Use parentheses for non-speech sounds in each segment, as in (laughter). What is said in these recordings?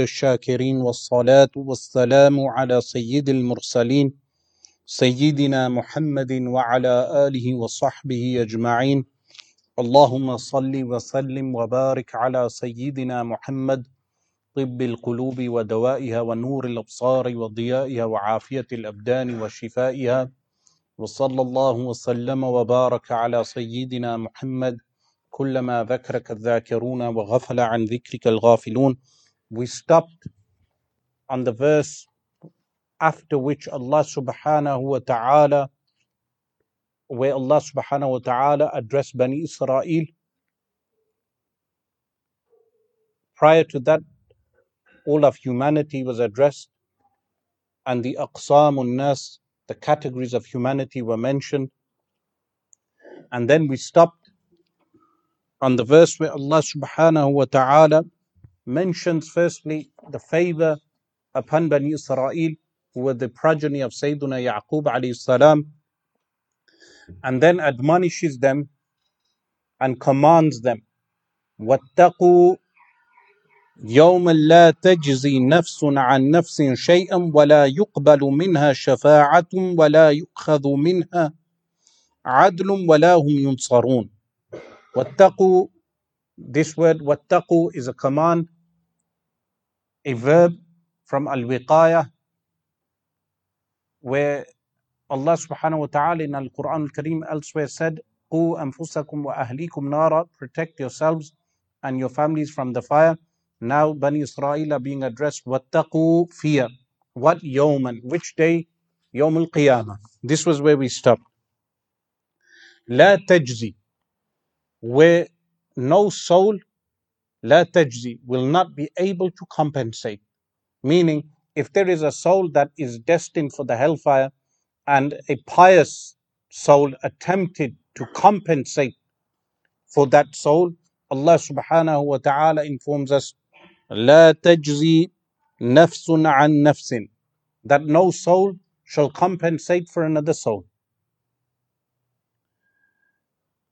الشاكرين والصلاة والسلام على سيد المرسلين سيدنا محمد وعلى آله وصحبه أجمعين. اللهم صل وسلم وبارك على سيدنا محمد طب القلوب ودوائها ونور الأبصار وضيائها وعافية الأبدان وشفائها. وصلى الله وسلم وبارك على سيدنا محمد كلما ذكرك الذاكرون وغفل عن ذكرك الغافلون. We stopped on the verse after which Allah subhanahu wa ta'ala where Allah subhanahu wa ta'ala addressed Bani Israel. Prior to that all of humanity was addressed and the aqsamun nas the categories of humanity were mentioned. And then we stopped on the verse where Allah subhanahu wa ta'ala mentions firstly the favor upon Bani Israel who were the progeny of Sayyidina Yaqub alayhi salam and then admonishes them and commands them واتقوا يوما لا تجزي نفس عن نفس شيئا ولا يقبل منها شفاعة ولا يؤخذ منها عدل ولا هم ينصرون واتقوا this word واتقوا is a command a verb from al-wiqaya, where Allah subhanahu wa ta'ala in Al Quran Al Kareem elsewhere said, Qu anfusakum wa ahlikum nara, protect yourselves and your families from the fire. Now Bani Israel are being addressed, wattaqu fear. What yawman, which day? Yawm al Qiyamah. This was where we stopped. La tajzi, where no soul لا تجزي will not be able to compensate. Meaning, if there is a soul that is destined for the hellfire and a pious soul attempted to compensate for that soul, Allah subhanahu wa ta'ala informs us, لا تجزي نفس an nafsin, that no soul shall compensate for another soul.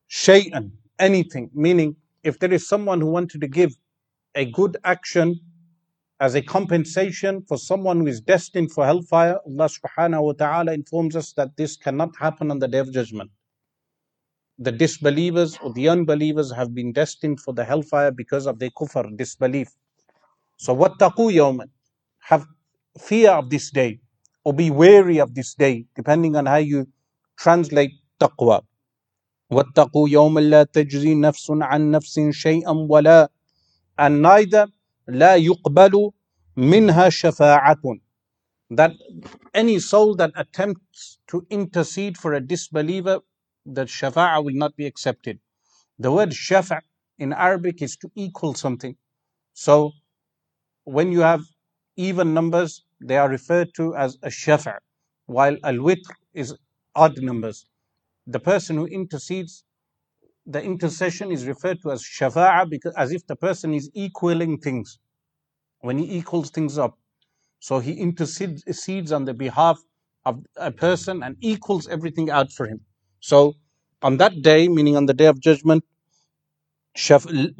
Shay'an, anything, meaning if there is someone who wanted to give a good action as a compensation for someone who is destined for hellfire, Allah subhanahu wa ta'ala informs us that this cannot happen on the day of judgment. The disbelievers or the unbelievers have been destined for the hellfire because of their kufr, disbelief. So wattaqu yawman, have fear of this day or be wary of this day, depending on how you translate taqwa. واتقوا يوما لا تجزي نفس عن نفس شيئا ولا and neither لا يقبل منها شفاعة that any soul that attempts to intercede for a disbeliever that shafa'a will not be accepted the word shafa' in Arabic is to equal something so when you have even numbers they are referred to as a shafa' while al-witr is odd numbers the person who intercedes the intercession is referred to as shafa'a because as if the person is equaling things when he equals things up so he intercedes on the behalf of a person and equals everything out for him so on that day meaning on the day of judgment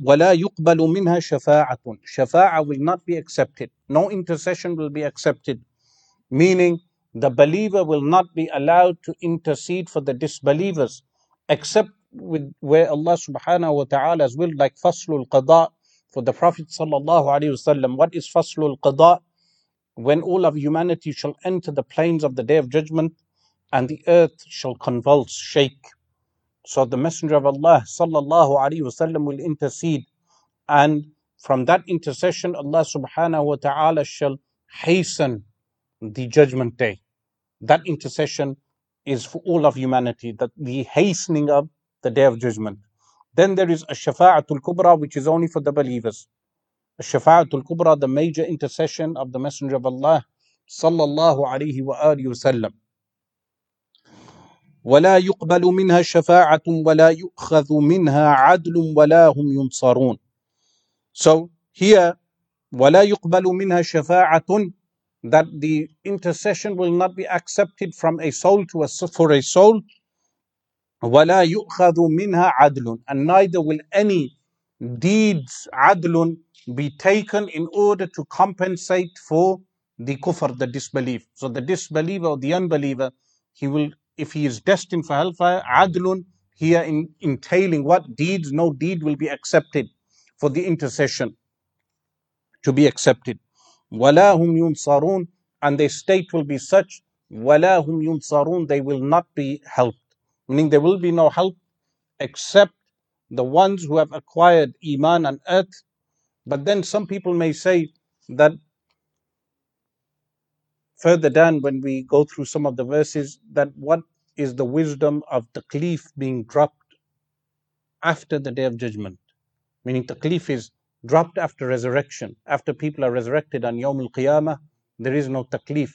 ولا يقبل منها شفاعة shafa'a will not be accepted no intercession will be accepted meaning the believer will not be allowed to intercede for the disbelievers except with where Allah subhanahu wa ta'ala has willed like faslul qada for the Prophet sallallahu alaihi wasallam what is faslul qada? When all of humanity shall enter the plains of the day of judgment and the earth shall convulse shake. So the messenger of Allah sallallahu alaihi wasallam will intercede and from that intercession Allah subhanahu wa ta'ala shall hasten the judgment day that intercession is for all of humanity that the hastening of the day of judgment. Then there is a shafa'atul kubra, which is only for the believers. A shafa'atul kubra, the major intercession of the Messenger of Allah, sallallahu alayhi wa alihi wasallam. ولا يقبل منها شفاعة ولا يؤخذ منها عدل ولا هم ينصرون. So here ولا يقبل منها شفاعة that the intercession will not be accepted from a soul to a for a soul ولا يؤخذ منها عدل and neither will any deeds عدل be taken in order to compensate for the kufr, the disbelief. So the disbeliever or the unbeliever, he will, if he is destined for hellfire, adlun, here in, entailing what deeds, no deed will be accepted for the intercession to be accepted. وَلَا هُمْ يُنصَرُونَ And their state will be such, وَلَا هُمْ يُنصَرُونَ They will not be helped. Meaning there will be no help except the ones who have acquired Iman on earth. But then some people may say that further down when we go through some of the verses that what is the wisdom of taklif being dropped after the day of judgment meaning taklif is dropped after resurrection after people are resurrected on yawm al-qiyamah there is no taklif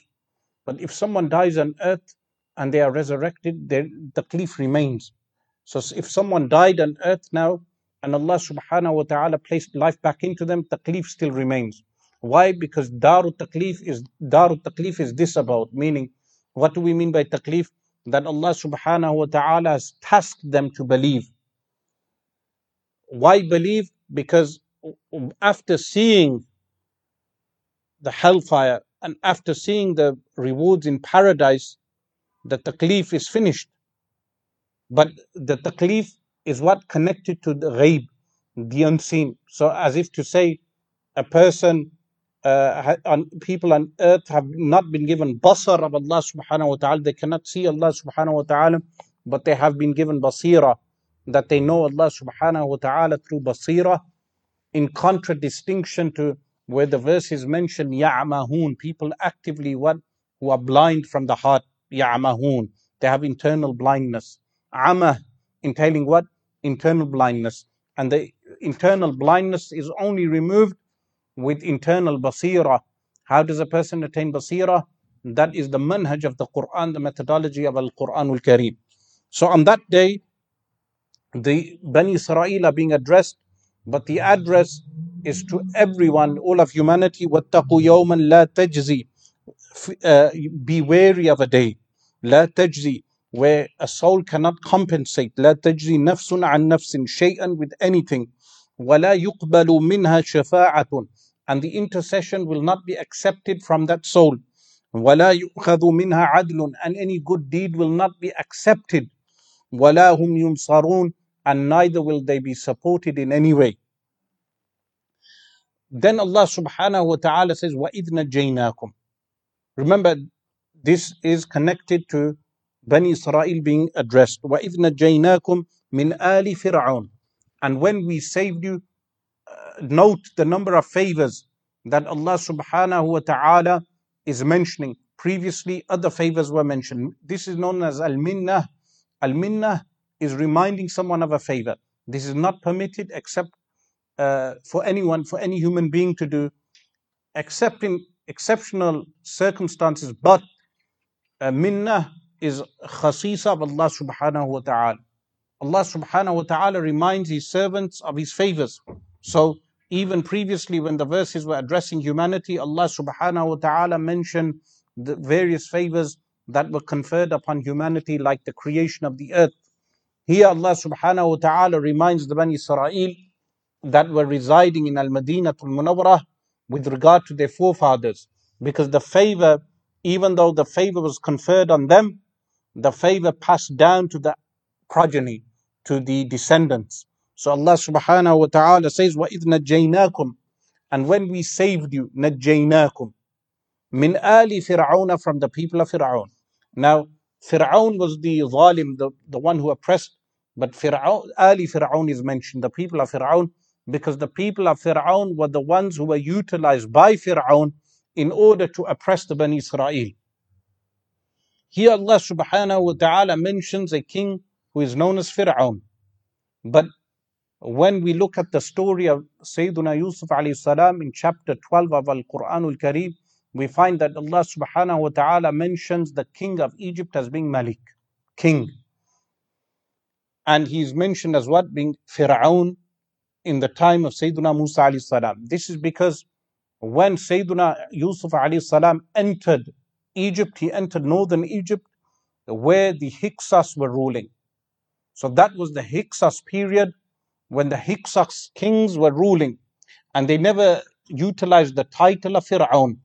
but if someone dies on earth and they are resurrected their taklif remains so if someone died on earth now and Allah subhanahu wa ta'ala placed life back into them taklif still remains why? Because daru Taklif is daru Taklif is this about, meaning what do we mean by taklif? That Allah subhanahu wa ta'ala has tasked them to believe. Why believe? Because after seeing the hellfire and after seeing the rewards in paradise, the taklif is finished. But the taklif is what connected to the ghaib, the unseen. So as if to say, a person uh, on people on earth have not been given basar of Allah subhanahu wa ta'ala. They cannot see Allah subhanahu wa ta'ala, but they have been given basira, that they know Allah subhanahu wa ta'ala through basira, in contradistinction to where the verse is mentioned, ya'mahun, people actively what who are blind from the heart, ya'mahun. They have internal blindness. Amah entailing what? Internal blindness. And the internal blindness is only removed with internal basira. How does a person attain basira? That is the manhaj of the Quran, the methodology of Al Quran al Kareem. So on that day, the Bani Israel are being addressed, but the address is to everyone, all of humanity. وَاتَّقُوا يَوْمًا لَا تَجْزِي Be wary of a day. لا تجزي where a soul cannot compensate لا تجزي نفس عن نفس شيئا with anything ولا يقبل منها شفاعة and the intercession will not be accepted from that soul. وَلَا يُؤْخَذُ مِنْهَا عَدْلٌ And any good deed will not be accepted. وَلَا هُمْ يُنصَرُونَ And neither will they be supported in any way. Then Allah subhanahu wa ta'ala says, وَإِذْ نَجَّيْنَاكُمْ Remember, this is connected to Bani Israel being addressed. وَإِذْ نَجَّيْنَاكُمْ مِنْ آلِ فِرْعَوْنَ And when we saved you note the number of favors that Allah subhanahu wa ta'ala is mentioning. Previously, other favors were mentioned. This is known as al minnah. Al minnah is reminding someone of a favor. This is not permitted except uh, for anyone, for any human being to do, except in exceptional circumstances. But uh, minnah is khasisa of Allah subhanahu wa ta'ala. Allah subhanahu wa ta'ala reminds his servants of his favors. So even previously, when the verses were addressing humanity, Allah subhanahu wa ta'ala mentioned the various favors that were conferred upon humanity, like the creation of the earth. Here, Allah subhanahu wa ta'ala reminds the Bani Israel that were residing in Al Madinah al Munawwarah with regard to their forefathers, because the favor, even though the favor was conferred on them, the favor passed down to the progeny, to the descendants. So Allah subhanahu wa ta'ala says, وَإِذْ نَجَّيْنَاكُمْ And when we saved you, نَجَّيْنَاكُمْ min ali Fir'aun from the people of Fir'aun. Now, Fir'aun was the zalim, the, the one who oppressed, but Fir'aun, ali Fir'aun is mentioned, the people of Fir'aun, because the people of Fir'aun were the ones who were utilized by Fir'aun in order to oppress the Bani Israel. Here Allah subhanahu wa ta'ala mentions a king who is known as Fir'aun. But when we look at the story of Sayyidina Yusuf alayhi salam in chapter 12 of Al Quran al Kareem, we find that Allah subhanahu wa ta'ala mentions the king of Egypt as being Malik, king. And he's mentioned as what? Being Fir'aun in the time of Sayyidina Musa alayhi salam. This is because when Sayyidina Yusuf alayhi salam entered Egypt, he entered northern Egypt where the Hyksos were ruling. So that was the Hyksos period when the Hyksos kings were ruling. and they never utilized the title of Fir'aun.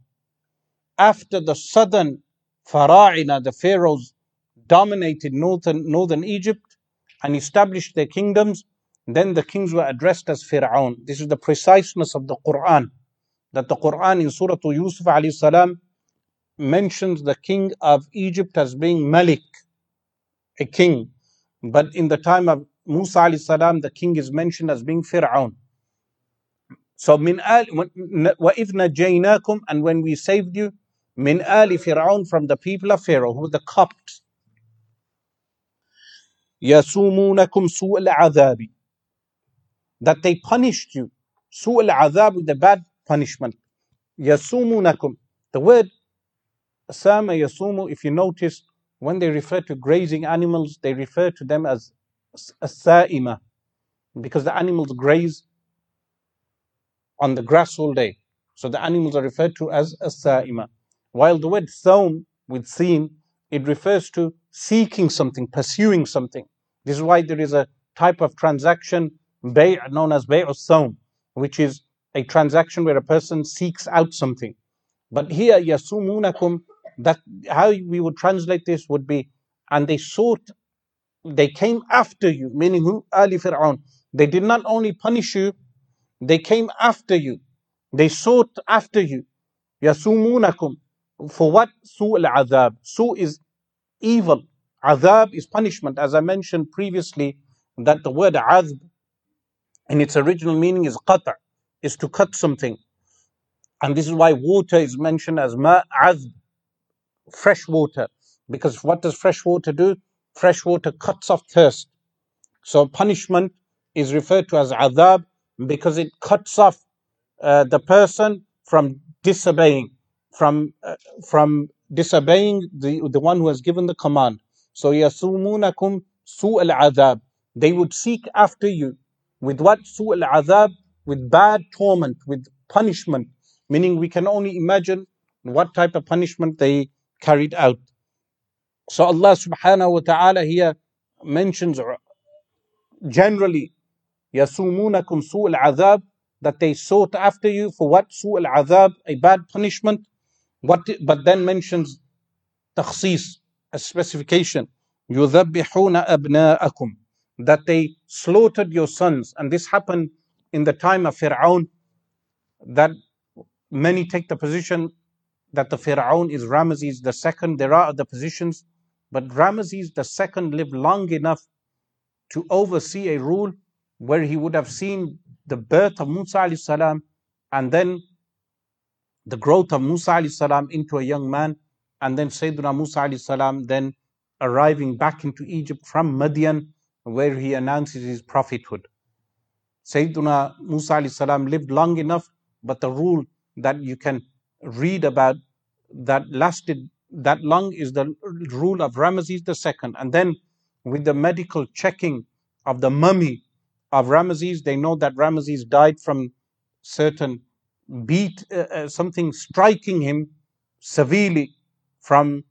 After the southern Fara'ina, the pharaohs, dominated northern, northern Egypt and established their kingdoms, then the kings were addressed as Fir'aun. This is the preciseness of the Quran. That the Quran in Surah Yusuf alayhi salam mentions the king of Egypt as being Malik, a king. But in the time of Musa alayhi salam, the king is mentioned as being Fir'aun. So min al وَإِذْ نَجَّيْنَاكُمْ and when we saved you, min ali Fir'aun from the people of Pharaoh, who the Copts. يَسُومُونَكُمْ سُوءَ الْعَذَابِ that they punished you. Su'al azab the bad punishment. Yasumunakum. The word sama yasumu, if you notice, when they refer to grazing animals, they refer to them as as-sa'ima, because the animals graze on the grass all day. So the animals are referred to as as-sa'ima. While the word thawm with seen, it refers to seeking something, pursuing something. This is why there is a type of transaction bay' known as bay'us thawm, which is a transaction where a person seeks out something. But here, yasumunakum, that how we would translate this would be, and they sought, they came after you, meaning who? Ali Fir'aun. They did not only punish you, they came after you. They sought after you. Yasumunakum. For what? Su al-azab. Su is evil. Azab is punishment. As I mentioned previously, that the word azb in its original meaning is qata, is to cut something. And this is why water is mentioned as ma azb, fresh water. Because what does fresh water do? Fresh water cuts off thirst. So punishment is referred to as azab because it cuts off uh, the person from disobeying, from uh, from disobeying the, the one who has given the command. So yasumunakum su al azab. They would seek after you with what su al azab? With bad torment, with punishment. Meaning we can only imagine what type of punishment they carried out. So Allah subhanahu wa ta'ala here mentions generally يَسُومُونَكُمْ سُوءَ الْعَذَابِ that they sought after you for what? سُوء الْعَذَاب, a bad punishment. What, but then mentions تخصيص, a specification. يُذَبِّحُونَ أَبْنَاءَكُمْ that they slaughtered your sons. And this happened in the time of Fir'aun, that many take the position that the Fir'aun is Ramesses the second. There are other positions, but Ramesses the second lived long enough to oversee a rule where he would have seen the birth of Musa salam and then the growth of Musa salam into a young man, and then Sayyidina Musa salam then arriving back into Egypt from Madian, where he announces his prophethood. Sayyidina Musa salam lived long enough, but the rule that you can read about that lasted that long is the rule of Ramesses II. And then with the medical checking of the mummy of Ramesses. They know that Ramesses died from certain beat, uh, uh, something striking him severely from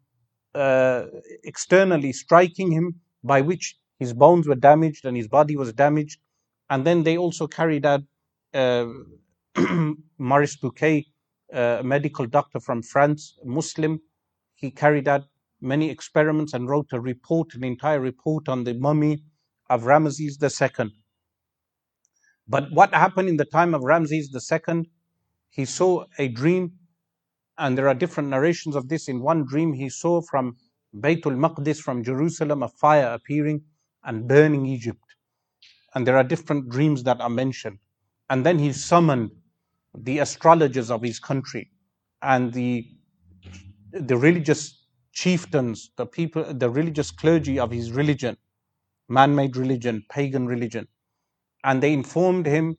uh, externally striking him, by which his bones were damaged and his body was damaged. And then they also carried out uh, (clears throat) Maurice Bucaille, uh, a medical doctor from France, Muslim. He carried out many experiments and wrote a report, an entire report on the mummy of Ramesses II. But what happened in the time of Ramses II? He saw a dream, and there are different narrations of this. In one dream, he saw from Baytul Maqdis, from Jerusalem, a fire appearing and burning Egypt. And there are different dreams that are mentioned. And then he summoned the astrologers of his country and the, the religious chieftains, the people, the religious clergy of his religion, man made religion, pagan religion and they informed him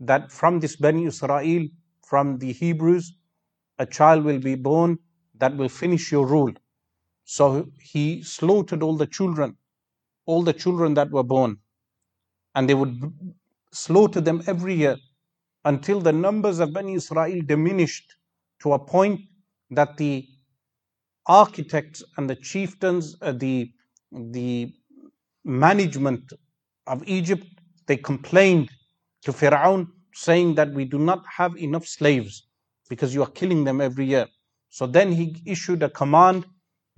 that from this Bani Israel, from the Hebrews, a child will be born that will finish your rule. So he slaughtered all the children, all the children that were born, and they would slaughter them every year until the numbers of Bani Israel diminished to a point that the architects and the chieftains, uh, the, the management of Egypt they complained to Fir'aun, saying that we do not have enough slaves because you are killing them every year. So then he issued a command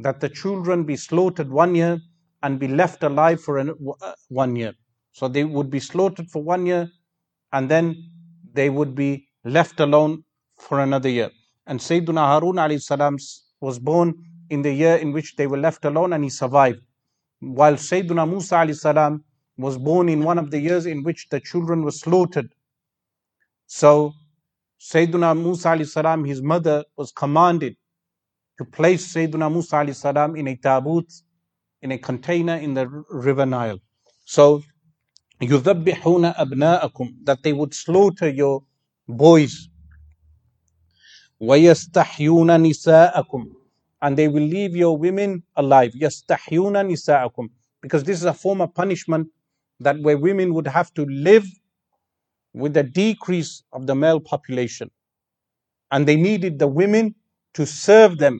that the children be slaughtered one year and be left alive for an, uh, one year. So they would be slaughtered for one year and then they would be left alone for another year. And Sayyidina Harun alayhi salam was born in the year in which they were left alone and he survived. While Sayyidina Musa alayhi salam was born in one of the years in which the children were slaughtered. So Sayyidina Musa alayhi salam, his mother was commanded to place Sayyidina Musa alayhi salam in a tabut, in a container in the river Nile. So يُذَبِّحُونَ أَبْنَاءَكُمْ That they would slaughter your boys. وَيَسْتَحْيُونَ نِسَاءَكُمْ And they will leave your women alive. يَسْتَحْيُونَ نِسَاءَكُمْ Because this is a form of punishment that where women would have to live with the decrease of the male population. And they needed the women to serve them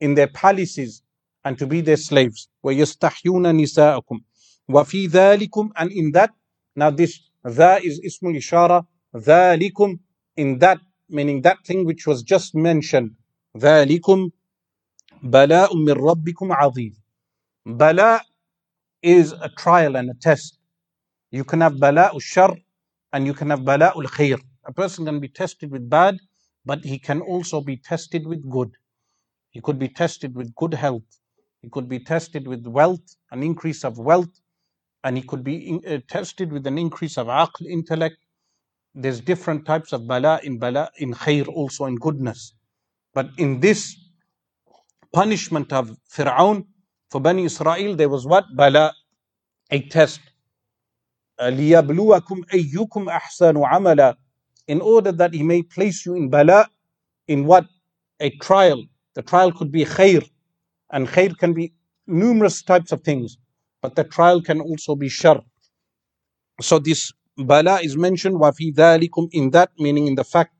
in their palaces and to be their slaves. وَيَسْتَحْيُونَ نِسَاءَكُمْ وَفِي ذَلِكُمْ And in that, now this, ذا is ismul ishara, ذَلِكُمْ In that, meaning that thing which was just mentioned. ذَلِكُمْ بَلَاءٌ مِّن رَبِّكُمْ عَظِيمٌ Bala is a trial and a test. You can have bala'ul shar and you can have bala'ul khair. A person can be tested with bad, but he can also be tested with good. He could be tested with good health. He could be tested with wealth, an increase of wealth, and he could be in, uh, tested with an increase of aql, intellect. There's different types of bala in bala, in khair, also in goodness. But in this punishment of Fir'aun for Bani Israel, there was what? Bala, a test. لِيَبْلُوَكُمْ أَيُّكُمْ أَحْسَنُ عَمَلًا In order that he may place you in bala, in what? A trial. The trial could be khair, and khair can be numerous types of things, but the trial can also be shar. So this bala is mentioned, wafi dalikum in that, meaning in the fact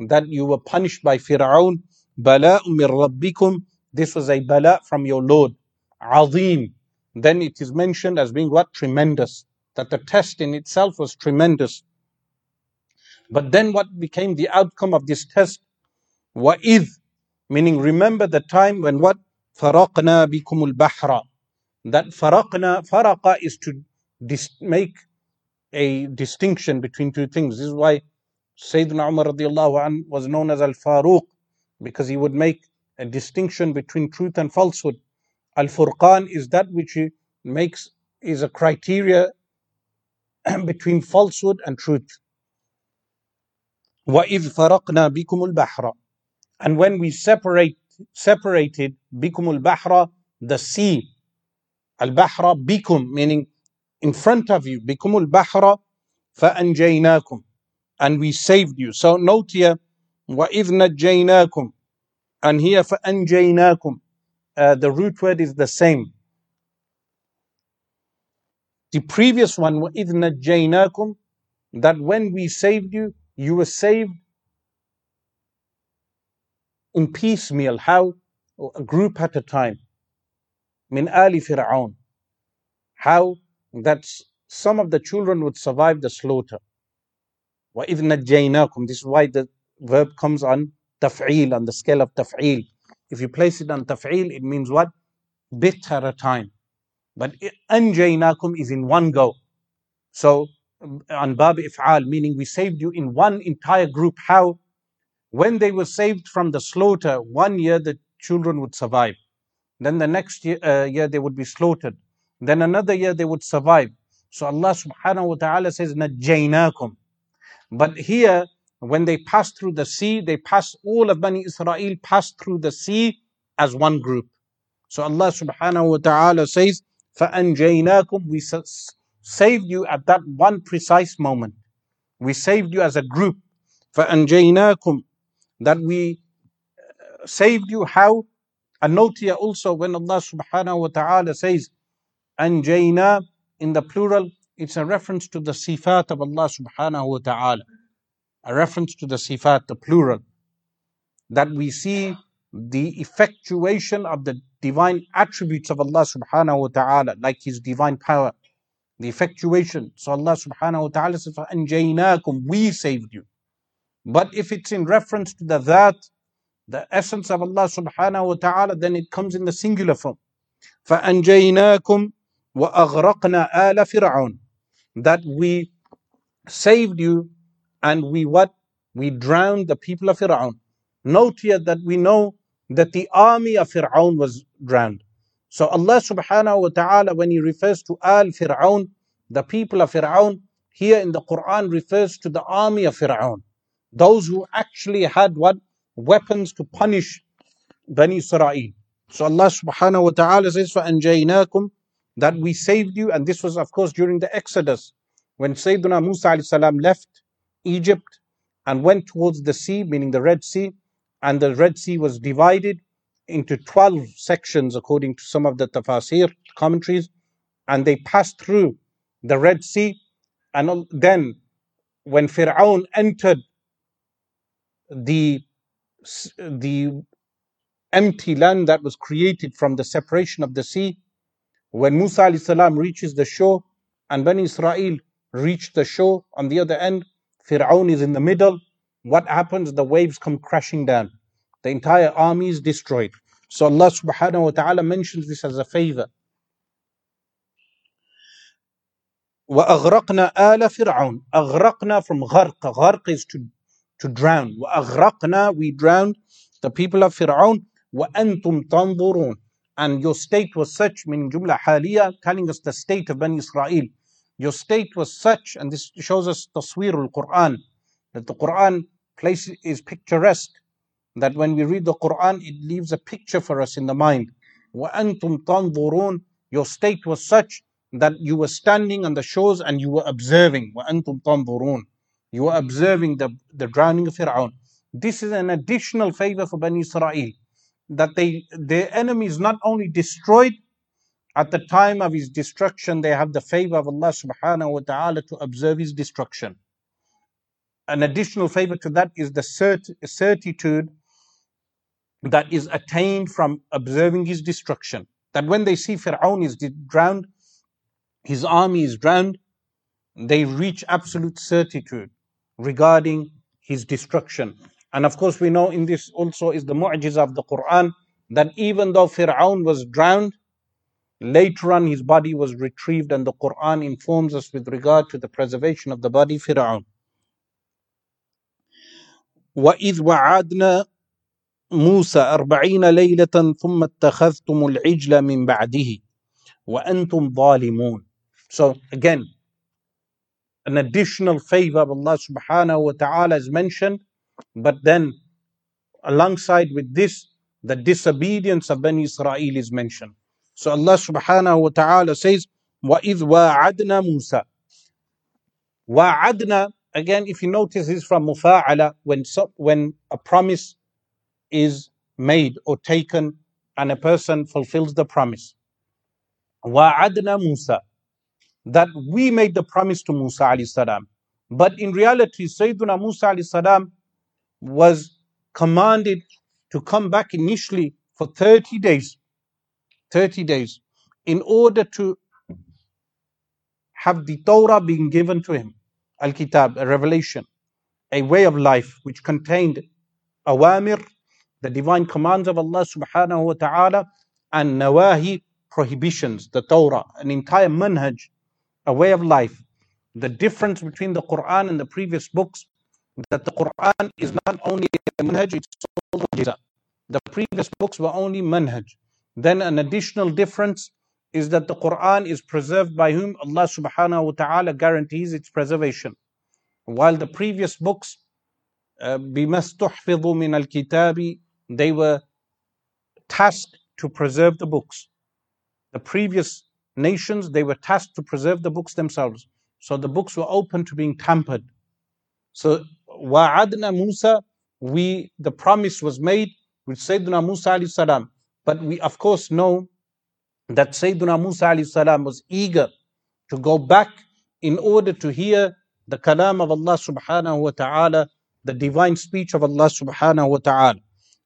that you were punished by Fir'aun, bala min rabbikum, this was a bala from your Lord, azim. Then it is mentioned as being what? Tremendous. That the test in itself was tremendous. But then what became the outcome of this test? Wa'idh, meaning remember the time when what? فَرَقْنَا بِكُمُ الْبَحْرَ That faraqna, faraqa is to dis- make a distinction between two things. This is why Sayyidina Umar radiallahu an was known as Al-Faruq because he would make a distinction between truth and falsehood. Al-Furqan is that which makes is a criteria (clears throat) between falsehood and truth. وَإِذْ فَرَقْنَا بِكُمُ الْبَحْرَ And when we separate, separated بِكُمُ الْبَحْرَ the sea, al-bahra bikum, meaning in front of you, bikum al-bahra فَأَنْجَيْنَاكُمْ And we saved you. So note here, وَإِذْ نَجَّيْنَاكُمْ And here فَأَنْجَيْنَاكُمْ uh, The root word is the same. The previous one, وَإِذْ نَجَّيْنَاكُمْ That when we saved you, you were saved in piecemeal. How? A group at a time. Min ali Fir'aun. How? That some of the children would survive the slaughter. وَإِذْ نَجَّيْنَاكُمْ This is why the verb comes on taf'il, on the scale of taf'il. If you place it on taf'il, it means what? Bit at a time. But anjaynakum is in one go. So on bab if'al, meaning we saved you in one entire group. How? When they were saved from the slaughter, one year the children would survive. Then the next year, uh, year they would be slaughtered. Then another year they would survive. So Allah subhanahu wa ta'ala says, Najjaynakum. But here, when they passed through the sea, they passed, all of Bani Israel passed through the sea as one group. So Allah subhanahu wa ta'ala says, فَأَنْجَيْنَاكُمْ We saved you at that one precise moment. We saved you as a group. فَأَنْجَيْنَاكُمْ that we uh, saved you. How? And note here also when Allah subhanahu wa ta'ala says, Anjayna in the plural, it's a reference to the sifat of Allah subhanahu wa ta'ala. A reference to the sifat, the plural. That we see the effectuation of the divine attributes of Allah subhanahu wa ta'ala, like His divine power. The effectuation. So Allah subhanahu wa ta'ala says, Anjaynakum, we saved you. But if it's in reference to the that, the essence of Allah subhanahu wa ta'ala, then it comes in the singular form. فَأَنْجَيْنَاكُمْ وَأَغْرَقْنَا آلَ فِرْعَوْنَ That we saved you and we what? We drowned the people of Fir'aun. Note here that we know that the army of Fir'aun was drowned. So Allah subhanahu wa ta'ala, when He refers to Al Fir'aun, the people of Fir'aun, here in the Quran refers to the army of Fir'aun. Those who actually had what? Weapons to punish Bani Israel. So Allah subhanahu wa ta'ala says, فَأَنْجَيْنَاكُمْ That we saved you, and this was of course during the Exodus, when Sayyidina Musa salam left Egypt and went towards the sea, meaning the Red Sea, and the Red Sea was divided into 12 sections according to some of the tafsir commentaries, and they passed through the Red Sea, and then when Fir'aun entered the the empty land that was created from the separation of the sea. When Musa salam reaches the shore and Bani Israel reach the shore on the other end, Fir'aun is in the middle. What happens? The waves come crashing down. The entire army is destroyed. So Allah subhanahu wa ta'ala mentions this as a favor. وَأَغْرَقْنَا آلَ فِرْعَوْنَ أغرقنا from غرق. غرق is to, to drown. وَأَغْرَقْنَا we drowned the people of Fir'aun وَأَنْتُمْ تَنْظُرُونَ And your state was such, meaning Jumla Haliya, telling us the state of Bani Israel. Your state was such, and this shows us taswir al-Quran, that the Quran place is picturesque, that when we read the Quran, it leaves a picture for us in the mind. وَأَنْتُمْ تَنْظُرُونَ Your state was such that you were standing on the shores and you were observing. وَأَنْتُمْ تَنْظُرُونَ you are observing the, the drowning of Fir'aun. This is an additional favor for Bani Israel that they their enemies not only destroyed at the time of his destruction, they have the favor of Allah subhanahu wa ta'ala to observe his destruction. An additional favor to that is the cert- certitude that is attained from observing his destruction. That when they see Fir'aun is drowned, his army is drowned, they reach absolute certitude regarding his destruction. And of course, we know in this also is the mu'jiz of the Quran that even though Fir'aun was drowned, later on his body was retrieved, and the Quran informs us with regard to the preservation of the body Fir'aun. وإذ وعدنا موسى أربعين ليلة ثم اتخذتم العجل من بعده وأنتم ظالمون So again, an additional favor of Allah subhanahu wa ta'ala is mentioned but then, alongside with this, the disobedience of Bani Israel is mentioned. So Allah subhanahu wa ta'ala says, وَإِذْ وَاعَدْنَا مُوسَى وَاعَدْنَا Again, if you notice, is from mufa'ala, when, so, when a promise is made or taken and a person fulfills the promise. وَاعَدْنَا مُوسَى that we made the promise to Musa alayhi salam. But in reality, Sayyiduna Musa alayhi salam was commanded to come back initially for 30 days 30 days in order to have the Torah being given to him Al Kitab, a revelation, a way of life which contained awamir, the divine commands of Allah subhanahu wa ta'ala, and nawahi, prohibitions, the Torah, an entire manhaj, a way of life. The difference between the Quran and the previous books that the Quran is not only a manhaj, it's also mu'jiza. The previous books were only manhaj. Then an additional difference is that the Quran is preserved by whom Allah subhanahu wa ta'ala guarantees its preservation. While the previous books, بِمَا اسْتُحْفِظُوا مِنَ الْكِتَابِ They were tasked to preserve the books. The previous nations, they were tasked to preserve the books themselves. So the books were open to being tampered. So wa'adna Musa, we the promise was made with Sayyidina Musa alayhi salam. But we of course know that Sayyidina Musa alayhi salam was eager to go back in order to hear the kalam of Allah subhanahu wa ta'ala, the divine speech of Allah subhanahu wa ta'ala.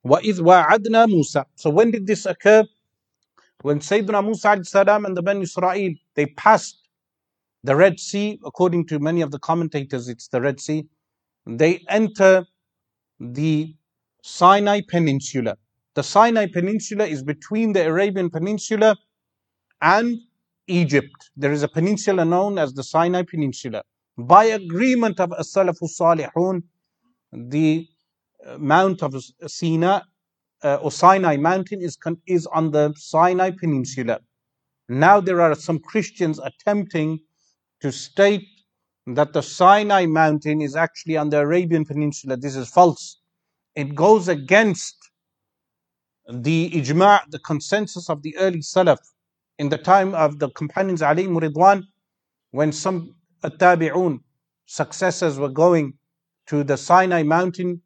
وَإِذْ وَعَدْنَا مُوسَى So when did this occur? When Sayyidina Musa salam and the Ben Israel, they passed the Red Sea, according to many of the commentators, it's the Red Sea. They enter the Sinai Peninsula. The Sinai Peninsula is between the Arabian Peninsula and Egypt. There is a peninsula known as the Sinai Peninsula. By agreement of As-Salafu Salihun, the uh, Mount of Sinai uh, or Sinai mountain is, is on the Sinai Peninsula. Now there are some Christians attempting to state that the Sinai mountain is actually on the Arabian Peninsula. This is false. It goes against the ijma', the consensus of the early Salaf in the time of the companions alayhim ridwan, when some tabi'un successors were going to the Sinai mountain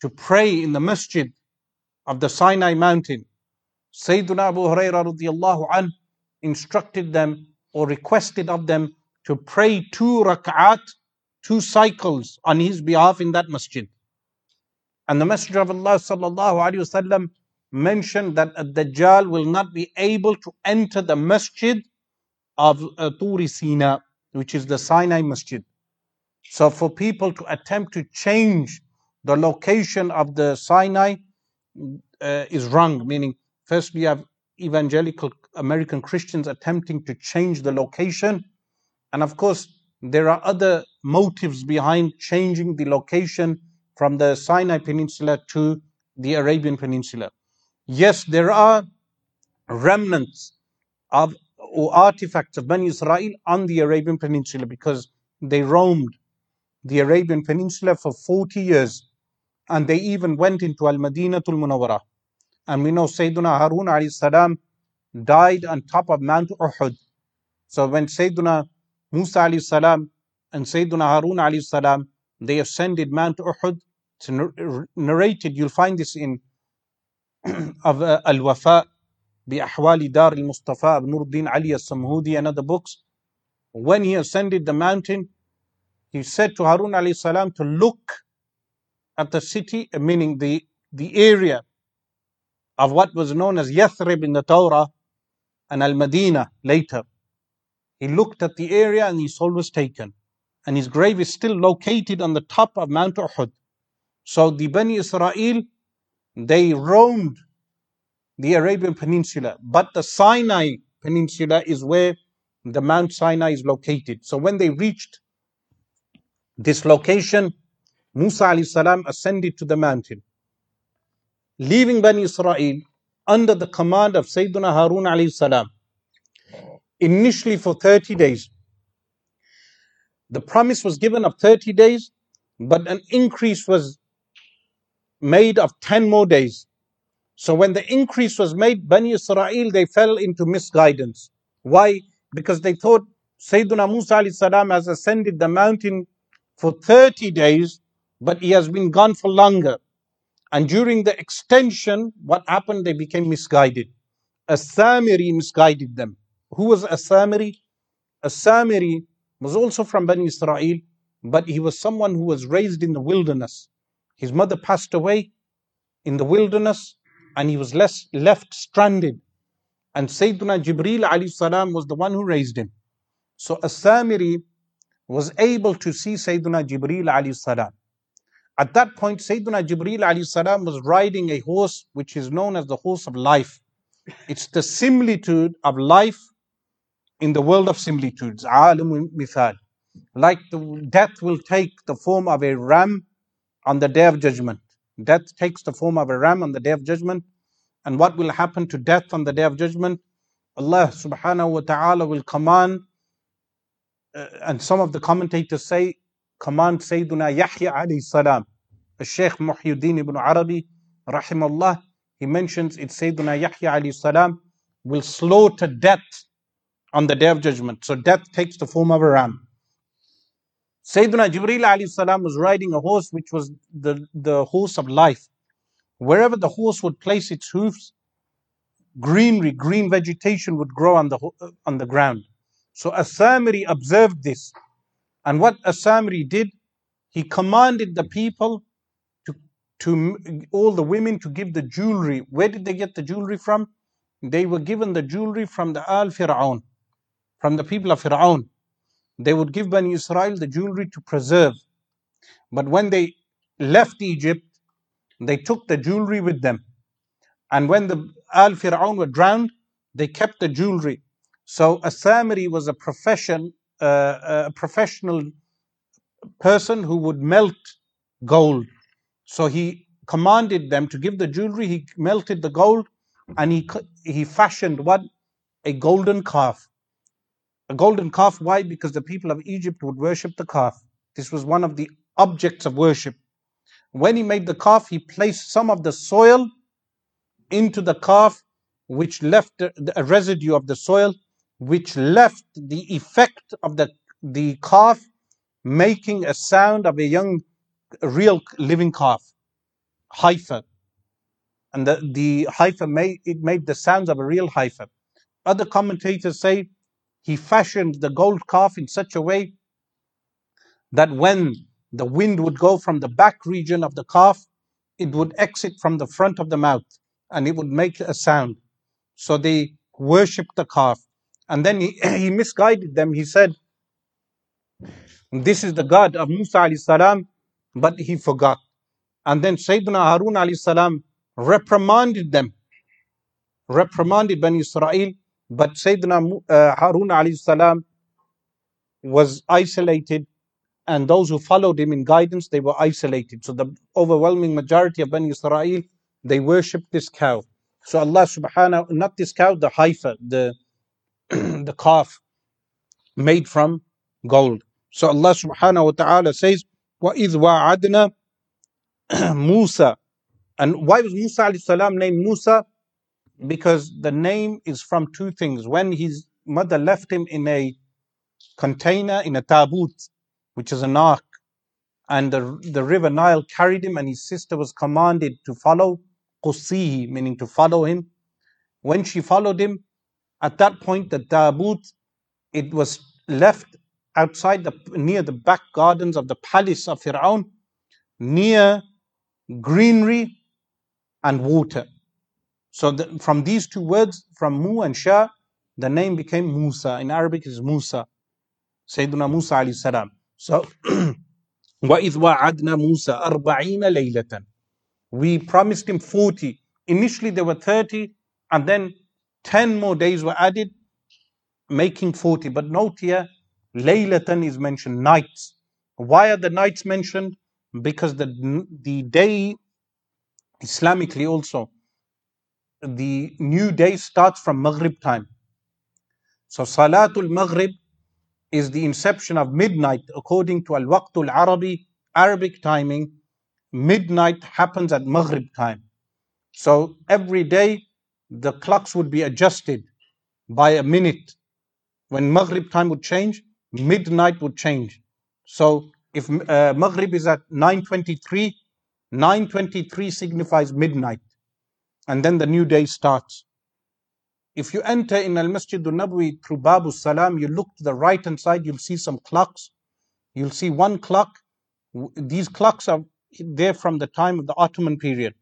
to pray in the masjid of the Sinai mountain, Sayyidina Abu Hurairah anh instructed them or requested of them to pray two rak'at, two cycles on his behalf in that masjid. And the Messenger of Allah sallallahu wasallam mentioned that a Dajjal will not be able to enter the masjid of uh, Turi Sina, which is the Sinai masjid. So for people to attempt to change the location of the Sinai uh, is wrong, meaning first we have evangelical American Christians attempting to change the location. And of course, there are other motives behind changing the location from the Sinai Peninsula to the Arabian Peninsula. Yes, there are remnants of or artifacts of Bani Israel on the Arabian Peninsula because they roamed the Arabian Peninsula for 40 years and they even went into Al Madinatul Munawwarah. And we know Sayyiduna Harun alayhi salam died on top of Mount Uhud. So when Sayyiduna Musa alayhi salam and Sayyiduna Harun alayhi salam they ascended Mount Uhud, it's narrated, you'll find this in (clears throat) of uh, Al Wafa bi Ahwali Dar al Mustafa of Nuruddin Ali al Samhudi and other books. When he ascended the mountain, he said to Harun alayhi salam to look at the city, uh, meaning the, the area of what was known as Yathrib in the Torah and Al Madinah later. He looked at the area and his soul was taken. And his grave is still located on the top of Mount Uhud. So the Bani Israel they roamed the Arabian Peninsula, but the Sinai Peninsula is where the Mount Sinai is located. So when they reached this location, Musa salam ascended to the mountain, leaving Bani Israel under the command of Sayyidina Harun salam, initially for 30 days. The promise was given of 30 days, but an increase was made of 10 more days. So when the increase was made, Bani Israel, they fell into misguidance. Why? Because they thought Sayyidina Musa salam has ascended the mountain for 30 days, but he has been gone for longer. And during the extension, what happened? They became misguided. As-Samiri misguided them. Who was As-Samiri? As-Samiri was also from Bani Israel, but he was someone who was raised in the wilderness. His mother passed away in the wilderness and he was less, left stranded. And Sayyidina Jibreel alayhi salam was the one who raised him. So As-Samiri was able to see Sayyidina Jibreel alayhi salam. At that point, Sayyidina Jibreel alayhi was riding a horse which is known as the horse of life. It's the similitude of life in the world of similitudes. Like the death will take the form of a ram on the day of judgment. Death takes the form of a ram on the day of judgment. And what will happen to death on the day of judgment? Allah subhanahu wa ta'ala will command, uh, and some of the commentators say, command Sayyiduna Yahya alayhi salam. Shaykh Muhyiddin ibn Arabi, rahimahullah, he mentions it Sayyiduna Yahya alayhi salam will slaughter death on the day of judgment. So death takes the form of a ram. Sayyidina Jibreel alayhi salam was riding a horse which was the, the horse of life. Wherever the horse would place its hoofs, greenery, green vegetation would grow on the, on the ground. So As-Samiri observed this. And what As-Samiri did, he commanded the people to, all the women to give the jewelry. Where did they get the jewelry from? They were given the jewelry from the Al Fir'aun, from the people of Fir'aun they would give Bani Israel the jewelry to preserve. But when they left Egypt, they took the jewelry with them. And when the Al Fir'aun were drowned, they kept the jewelry. So As-Samiri was a profession, uh, a professional person who would melt gold. So he commanded them to give the jewelry. He melted the gold, and he he fashioned what a golden calf. A golden calf. Why? Because the people of Egypt would worship the calf. This was one of the objects of worship. When he made the calf, he placed some of the soil into the calf, which left a residue of the soil, which left the effect of the, the calf making a sound of a young, real living calf, heifer. And the, the heifer made, it made the sounds of a real heifer. Other commentators say he fashioned the gold calf in such a way that when the wind would go from the back region of the calf, it would exit from the front of the mouth and it would make a sound. So they worshipped the calf. And then he, (clears throat) he misguided them. He said, This is the God of Musa alayhi salam, but he forgot. And then Sayyidina Harun salam reprimanded them, reprimanded Bani Israel, but Sayyidina uh, Harun salam was isolated and those who followed him in guidance, they were isolated. So the overwhelming majority of Bani Israel, they worshipped this cow. So Allah subhanahu, not this cow, the heifer, the, (clears throat) the calf made from gold. So Allah subhanahu wa ta'ala says, وَإِذْ وَعَدْنَا (clears throat) Musa. And why was Musa alayhi salam named Musa? Because the name is from two things. When his mother left him in a container, in a tabut, which is an ark. And the, the river Nile carried him, and his sister was commanded to follow Qusihi, meaning to follow him. When she followed him, at that point, the tabut, it was left outside the near the back gardens of the palace of Fir'aun, near greenery and water. So the, from these two words, from Mu and Sha, the name became Musa. In Arabic is Musa. Sayyidina Musa alayhi salam. So, وَإِذْ وَعَدْنَا مُوسَى أَرْبَعِينَ لَيْلَةً We promised him 40. Initially there were 30 and then 10 more days were added, making 40. But note here, Laylatan is mentioned, nights. Why are the nights mentioned? Because the, the day, Islamically also, the new day starts from Maghrib time. So Salatul Maghrib is the inception of midnight according to Al-Waqtul Arabi, Arabic timing. Midnight happens at Maghrib time. So every day the clocks would be adjusted by a minute. When Maghrib time would change, midnight would change. So if uh, Maghrib is at 9.23, 9.23 signifies midnight. And then the new day starts. If you enter in Al Masjid al Nabawi through Babu Salam, you look to the right hand side, you'll see some clocks. You'll see one clock. These clocks are there from the time of the Ottoman period.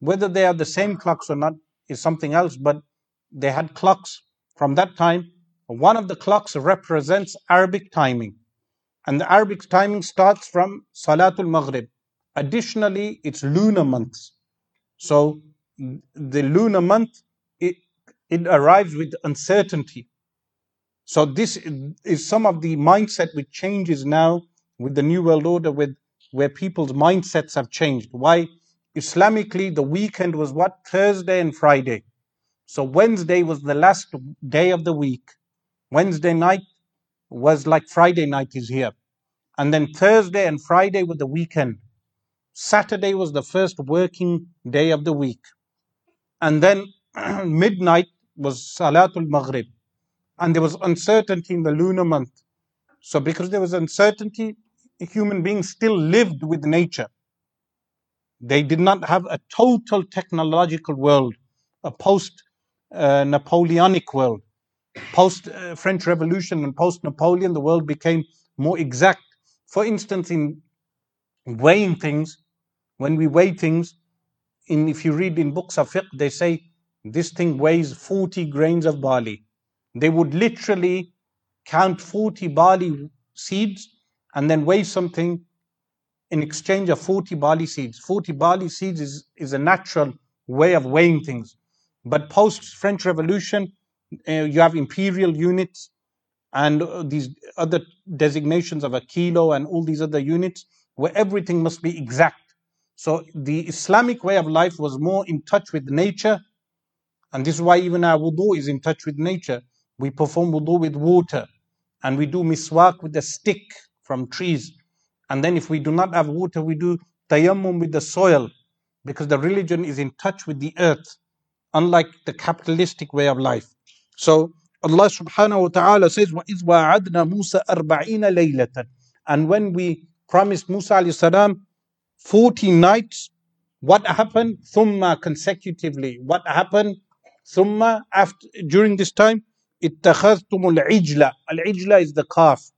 Whether they are the same clocks or not is something else, but they had clocks from that time. One of the clocks represents Arabic timing, and the Arabic timing starts from Salatul Maghrib. Additionally, it's lunar months. So the lunar month it arrives with uncertainty. So this is some of the mindset which changes now with the New World Order, with where people's mindsets have changed. Why? Islamically, the weekend was what? Thursday and Friday. So Wednesday was the last day of the week. Wednesday night was like Friday night is here. And then Thursday and Friday were the weekend. Saturday was the first working day of the week. And then (clears throat) midnight was Salatul Maghrib. And there was uncertainty in the lunar month. So, because there was uncertainty, human beings still lived with nature. They did not have a total technological world, a post uh, Napoleonic world. Post uh, French Revolution and post Napoleon, the world became more exact. For instance, in weighing things, when we weigh things, in if you read in books of fiqh, they say this thing weighs 40 grains of barley. They would literally count 40 barley seeds, and then weigh something in exchange of 40 barley seeds. 40 barley seeds is, is a natural way of weighing things. But post French Revolution, you have imperial units and uh, these other designations of a kilo and all these other units where everything must be exact. So the Islamic way of life was more in touch with nature, and this is why even our wudu is in touch with nature. We perform wudu with water, and we do miswak with a stick from trees. And then if we do not have water, we do tayammum with the soil because the religion is in touch with the earth, unlike the capitalistic way of life. So Allah subhanahu wa ta'ala says, وَإِذْ adna مُوسَى أَرْبَعِينَ لَيْلَةً And when we promised Musa alayhi salam 40 nights, what happened? Thumma consecutively. What happened? Thumma after, during this time, اتخذتم al-ijla is the calf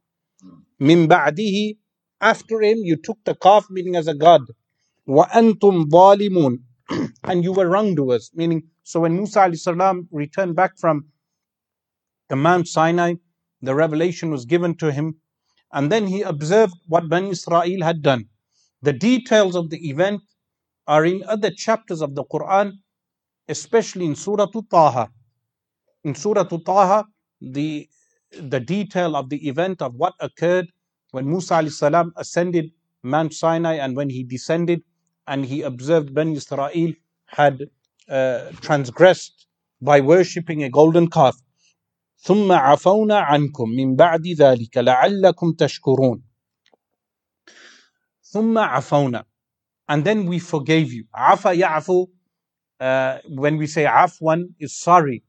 من بعده after him you took the calf meaning as a god وأنتم ظالمون (clears throat) and you were wrongdoers meaning so when Musa alayhi salam returned back from the Mount Sinai, the revelation was given to him, and then he observed what Ben Israel had done. The details of the event are in other chapters of the Quran, especially in Surah Taha. In Surah Taha, the, the detail of the event of what occurred when Musa salam ascended Mount Sinai and when he descended and he observed Ben Israel had uh, transgressed by worshipping a golden calf. ثم عفونا عنكم من بعد ذلك لعلكم تشكرون ثم عفونا and then we forgave you عفا يعفو uh, when we say عفوا is sorry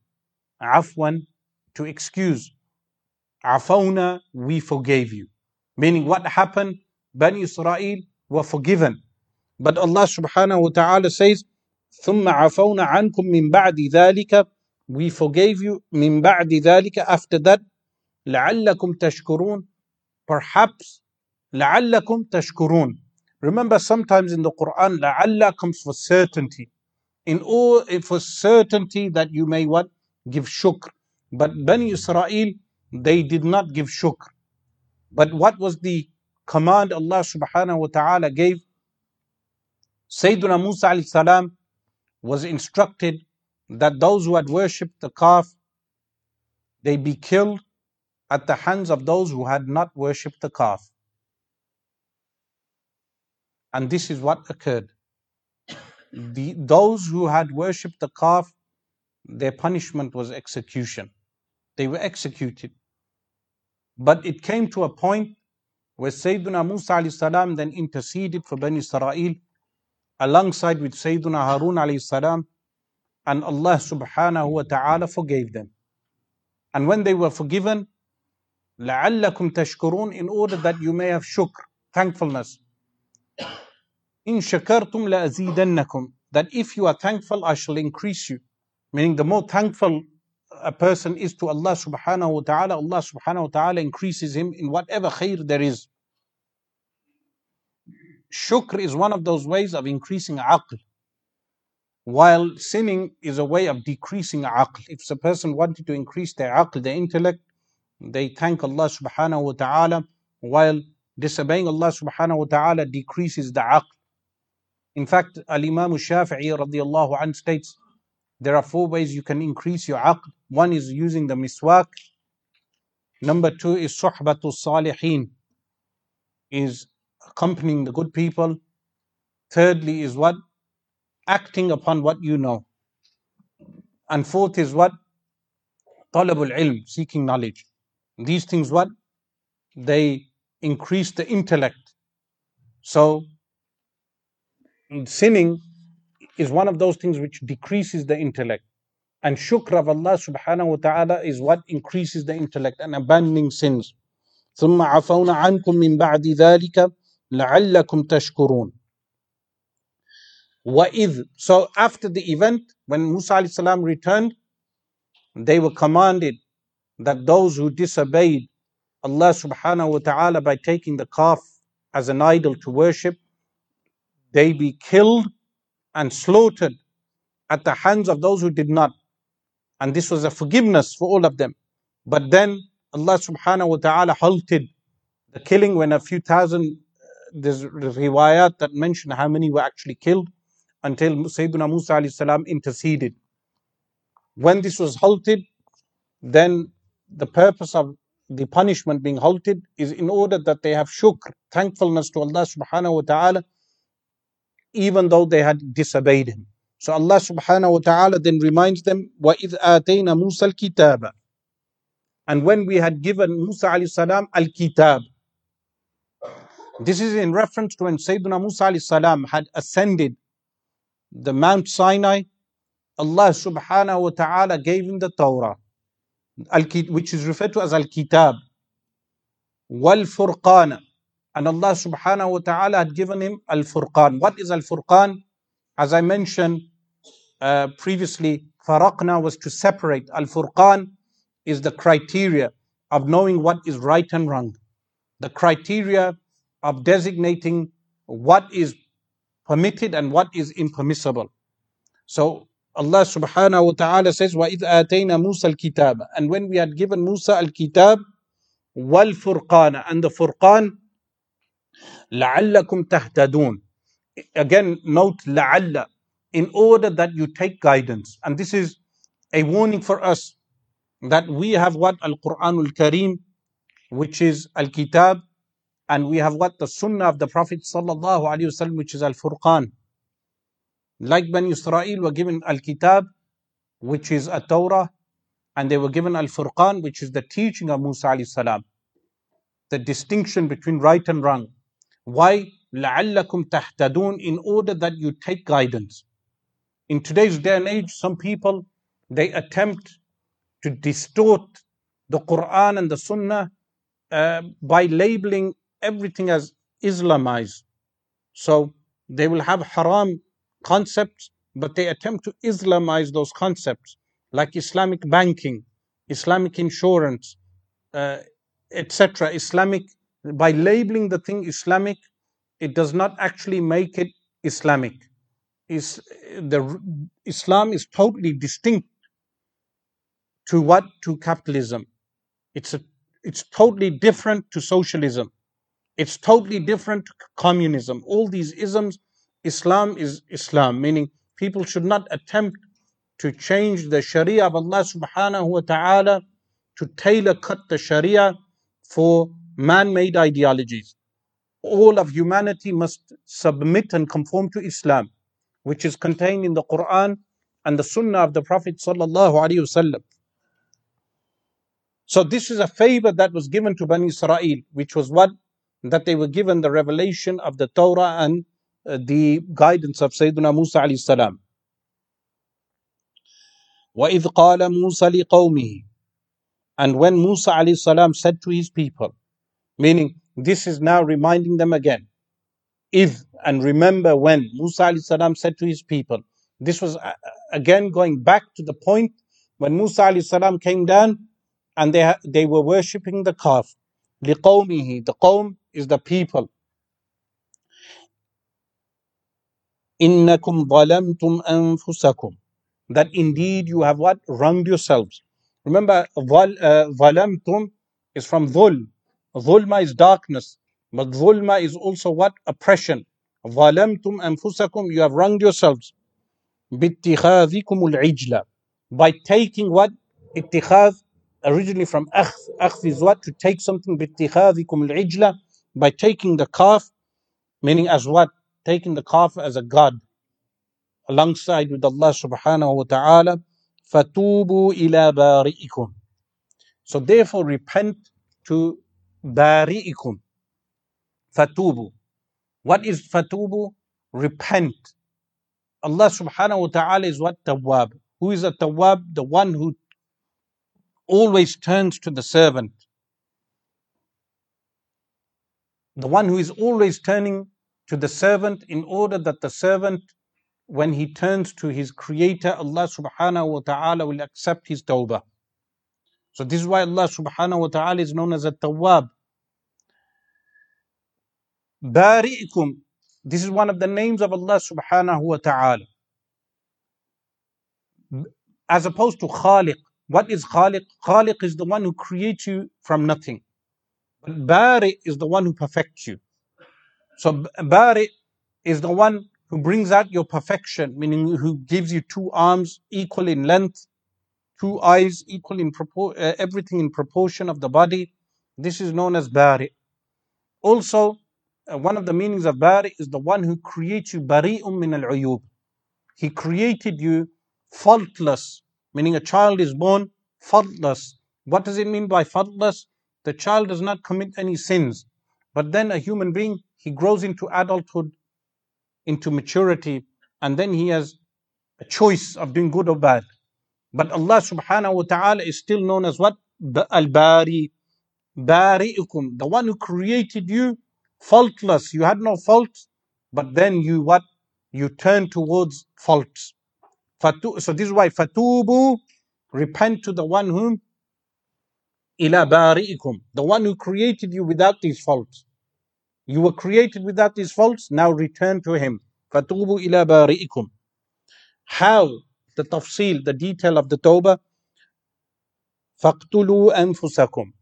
عفوا to excuse عفونا we forgave you Meaning what happened? Bani Israel were forgiven. But Allah subhanahu wa ta'ala says, ثم عفونا عنكم من بعد ذلك we forgave you من بعد ذلك after that لعلكم تشكرون perhaps لعلكم تشكرون remember sometimes in the Quran لعل comes for certainty in all for certainty that you may what give shukr but Bani Israel they did not give shukr but what was the command Allah subhanahu wa ta'ala gave? Sayyidina Musa alayhi salam was instructed that those who had worshipped the calf, they be killed at the hands of those who had not worshipped the calf. And this is what occurred. The, those who had worshipped the calf, their punishment was execution. They were executed. But it came to a point where Sayyidina Musa salam then interceded for Bani Israel alongside with Sayyidina Harun salam and Allah subhanahu wa ta'ala forgave them. And when they were forgiven, لَعَلَّكُمْ تَشْكُرُونَ in order that you may have shukr, thankfulness. إِن شَكَرْتُمْ لَأَزِيدَنَّكُمْ That if you are thankful, I shall increase you. Meaning the more thankful a person is to Allah subhanahu wa ta'ala, Allah subhanahu wa ta'ala increases him in whatever khair there is. Shukr is one of those ways of increasing aql. While sinning is a way of decreasing aql. If a person wanted to increase their aql, their intellect, they thank Allah subhanahu wa ta'ala, while disobeying Allah subhanahu wa ta'ala decreases the aql. In fact, Al Imam Shafi'i radiallahu anhu states, there are four ways you can increase your aql. One is using the miswak. Number two is suhbatu salihin, is accompanying the good people. Thirdly is what? Acting upon what you know. And fourth is what? Talabul ilm, seeking knowledge. These things what? They increase the intellect. So sinning is one of those things which decreases the intellect. And shukr of Allah subhanahu wa ta'ala is what increases the intellect and abandoning sins. ثم عفونا عنكم من بعد ذلك لعلكم تشكرون. وإذ So after the event, when Musa salam returned, they were commanded that those who disobeyed Allah subhanahu wa ta'ala by taking the calf as an idol to worship, they be killed and slaughtered at the hands of those who did not. And this was a forgiveness for all of them. But then Allah subhanahu wa ta'ala halted the killing when a few thousand, there's riwayat that mention how many were actually killed until Sayyidina Musa alayhi salam interceded. When this was halted, then the purpose of the punishment being halted is in order that they have shukr, thankfulness to Allah subhanahu wa ta'ala, even though they had disobeyed Him. So Allah subhanahu wa ta'ala then reminds them, وَإِذْ آتَيْنَا مُوسَى الْكِتَابَ And when we had given Musa alayhi salam al-kitab, this is in reference to when Sayyidina Musa alayhi salam had ascended the Mount Sinai, Allah subhanahu wa ta'ala gave him the Torah, which is referred to as Al-Kitab, Wal-Furqan. And Allah subhanahu wa ta'ala had given him Al-Furqan. What is Al-Furqan? As I mentioned uh, previously, Faraqna was to separate. Al-Furqan is the criteria of knowing what is right and wrong. The criteria of designating what is permitted and what is impermissible. So Allah subhanahu wa ta'ala says, وَإِذْ آتَيْنَا مُوسَى الْكِتَابَ And when we had given Musa al-kitab, وَالْفُرْقَانَ And the Furqan, لَعَلَّكُمْ تَهْتَدُونَ Again, note لَعَلَّ In order that you take guidance. And this is a warning for us that we have what Al-Quran al-Kareem, which is Al-Kitab, and we have what the Sunnah of the Prophet sallallahu alaihi wasallam, which is Al Furqan. Like Bani Israel were given Al Kitab, which is a Torah, and they were given Al Furqan, which is the teaching of Musa alayhi salam. The distinction between right and wrong. Why? لَعَلَّكُمْ تَهْتَدُونَ In order that you take guidance. In today's day and age, some people, they attempt to distort the Quran and the Sunnah uh, by labeling everything as Islamized. So they will have haram concepts, but they attempt to Islamize those concepts, like Islamic banking, Islamic insurance, uh, etc. Islamic, by labeling the thing Islamic, it does not actually make it Islamic. Is the Islam is totally distinct to what to capitalism. It's a, it's totally different to socialism. It's totally different to communism. All these isms, Islam is Islam, meaning people should not attempt to change the Sharia of Allah subhanahu wa ta'ala to tailor cut the Sharia for man made ideologies. All of humanity must submit and conform to Islam, which is contained in the Quran and the Sunnah of the Prophet sallallahu alaihi wasallam. So this is a favor that was given to Bani Israel, which was what that they were given the revelation of the Torah and uh, the guidance of Sayyidina Musa alayhi salam. وَإِذْ قَالَ مُوسَى لِقَوْمِهِ And when Musa alayhi salam said to his people, meaning this is now reminding them again, if and remember when Musa alayhi salam said to his people, this was uh, again going back to the point when Musa alayhi salam came down and they, they were worshipping the calf. لِقَوْمِهِ The qawm is the people. إِنَّكُمْ ظَلَمْتُمْ أَنفُسَكُمْ That indeed you have what? Wronged yourselves. Remember, ظَلَمْتُمْ uh, is from dhul. Dhulma is darkness. But dhulma is also what? Oppression. ظَلَمْتُمْ أَنفُسَكُمْ You have wronged yourselves. بِاتِّخَاذِكُمُ الْعِجْلَ By taking what? اتخاذ originally from akhth. Akhth is what? To take something بِاتِّخَاذِكُمُ الْعِجْلَ by taking the calf, meaning as what? Taking the calf as a god alongside with Allah subhanahu wa ta'ala. فَتُوبُوا إِلَى بَارِئِكُمْ So therefore repent to bari'ikum. Fatubu. What is fatubu? Repent. Allah subhanahu wa ta'ala is what? Tawwab. Who is a tawwab? The one who always turns to the servant. The one who is always turning to the servant in order that the servant, when he turns to his creator, Allah subhanahu wa ta'ala will accept his tawbah. So this is why Allah subhanahu wa ta'ala is known as a tawwab. Bari'ikum. This is one of the names of Allah subhanahu wa ta'ala. As opposed to Khaliq. what is Khaliq? Khaliq is the one who creates you from nothing. Bari is the one who perfects you. So Bari is the one who brings out your perfection, meaning who gives you two arms equal in length, two eyes equal in propor- uh, everything in proportion of the body. This is known as Bari. Also, uh, one of the meanings of Bari is the one who creates you bari'um min al Uyub. He created you faultless, meaning a child is born faultless. What does it mean by faultless? The child does not commit any sins. But then a human being, he grows into adulthood, into maturity, and then he has a choice of doing good or bad. But Allah subhanahu wa ta'ala is still known as what? Al-Bari. Bari'ukum. The one who created you faultless. You had no faults, but then you what? You turn towards faults. So this is why fatubu, repent to the one whom ila bari'ikum, the one who created you without these faults. You were created without these faults, now return to him. Fatubu ila bari'ikum. How the tafsil, the detail of the tawbah. Faqtulu anfusakum.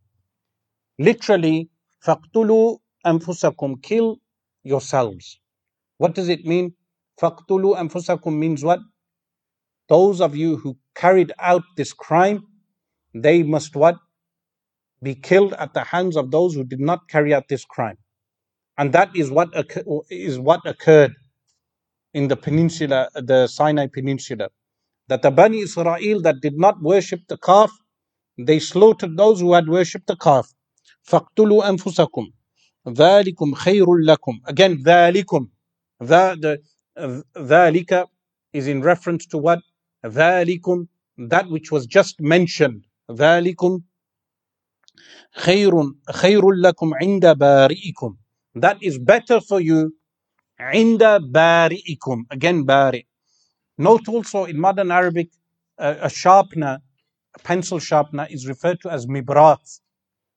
Literally, faqtulu anfusakum, kill yourselves. What does it mean? Faqtulu anfusakum means what? Those of you who carried out this crime, they must what? Be killed at the hands of those who did not carry out this crime. And that is what is what occurred in the peninsula, the Sinai Peninsula. That the Bani Israel that did not worship the calf, they slaughtered those who had worshipped the calf. فَاقْتُلُوا أَنفُسَكُمْ ذَلِكُمْ خَيْرٌ لَكُمْ Again, ذَلِكُمْ the, the, ذَلِكَ is in reference to what? ذَلِكُمْ That which was just mentioned. ذَلِكُمْ خَيْرٌ خَيْرٌ لَكُمْ عِنْدَ بَارِئِكُمْ That is better for you عِنْدَ بَارِئِكُمْ Again, bari. Note also in modern Arabic, uh, a sharpener, a pencil sharpener is referred to as mibrat.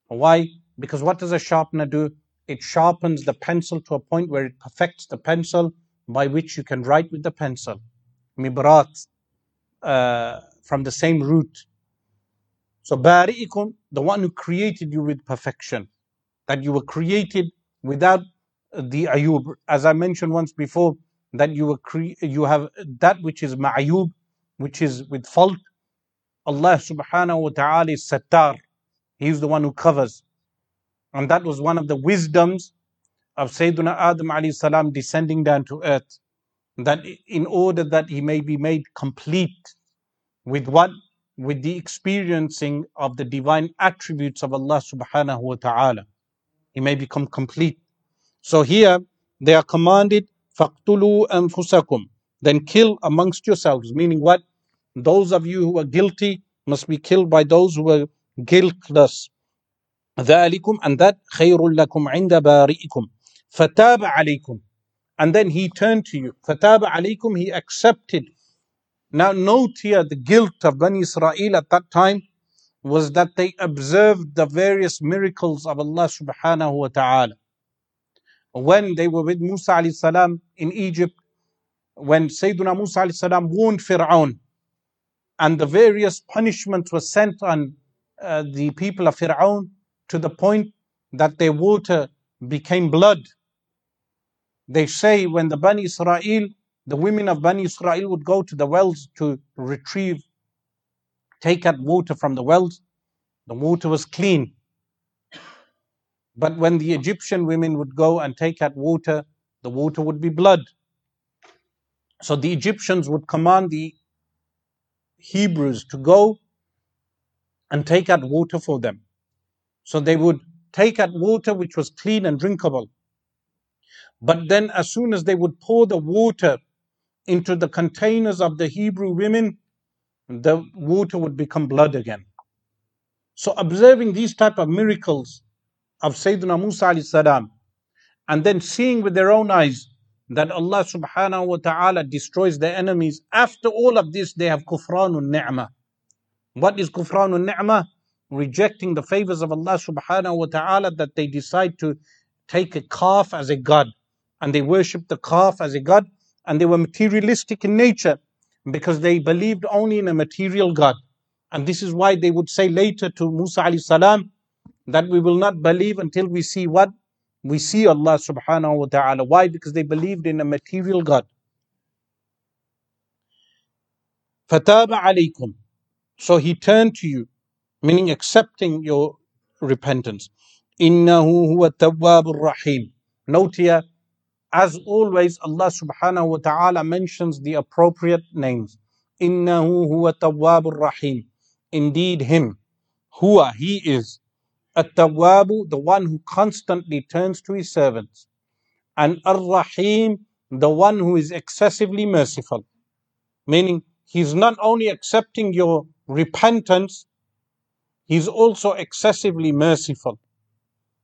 Why? Because what does a sharpener do? It sharpens the pencil to a point where it perfects the pencil by which you can write with the pencil. Mibrat, uh, from the same root. So bari'ikum, the one who created you with perfection, that you were created without the ayub. As I mentioned once before, that you were cre- you have that which is ma'ayub, which is with fault. Allah subhanahu wa ta'ala is sattar. He is the one who covers. And that was one of the wisdoms of Sayyidina Adam alayhi salam descending down to earth. That in order that he may be made complete with what? with the experiencing of the divine attributes of Allah subhanahu wa ta'ala. He may become complete. So here they are commanded, "Faqtulu anfusakum." Then kill amongst yourselves, meaning what? Those of you who are guilty must be killed by those who are guiltless. ذَلِكُمْ And that خَيْرٌ لَكُمْ عِنْدَ بَارِئِكُمْ فَتَابَ عَلَيْكُمْ And then he turned to you. فَتَابَ عَلَيْكُمْ He accepted now note here the guilt of Bani Israel at that time was that they observed the various miracles of Allah subhanahu wa ta'ala when they were with Musa alayhi salam in Egypt when Sayyidina Musa alayhi salam warned Fir'aun and the various punishments were sent on uh, the people of Fir'aun to the point that their water became blood. They say when the Bani Israel, the women of Bani Israel would go to the wells to retrieve, take out water from the wells, the water was clean. But when the Egyptian women would go and take out water, the water would be blood. So the Egyptians would command the Hebrews to go and take out water for them. So they would take out water which was clean and drinkable. But then, as soon as they would pour the water into the containers of the Hebrew women, the water would become blood again. So, observing these type of miracles of Sayyidina Musa salam, and then seeing with their own eyes that Allah subhanahu wa ta'ala destroys their enemies, after all of this, they have kufranun ni'mah. What is kufranun ni'mah? rejecting the favors of Allah subhanahu wa ta'ala that they decide to take a calf as a god and they worship the calf as a god and they were materialistic in nature because they believed only in a material God. And this is why they would say later to Musa alayhi salam that we will not believe until we see what? We see Allah subhanahu wa ta'ala. Why? Because they believed in a material God. Fataba alaykum. So he turned to you, meaning accepting your repentance. Innahu huwa tawwabur rahim. Note here, as always, Allah subhanahu wa ta'ala mentions the appropriate names. Innahu huwa tawwabur rahim. Indeed, him. Huwa, he is. At-tawwabu, the one who constantly turns to his servants. And ar-rahim, the one who is excessively merciful. Meaning, he's not only accepting your repentance, he's also excessively merciful.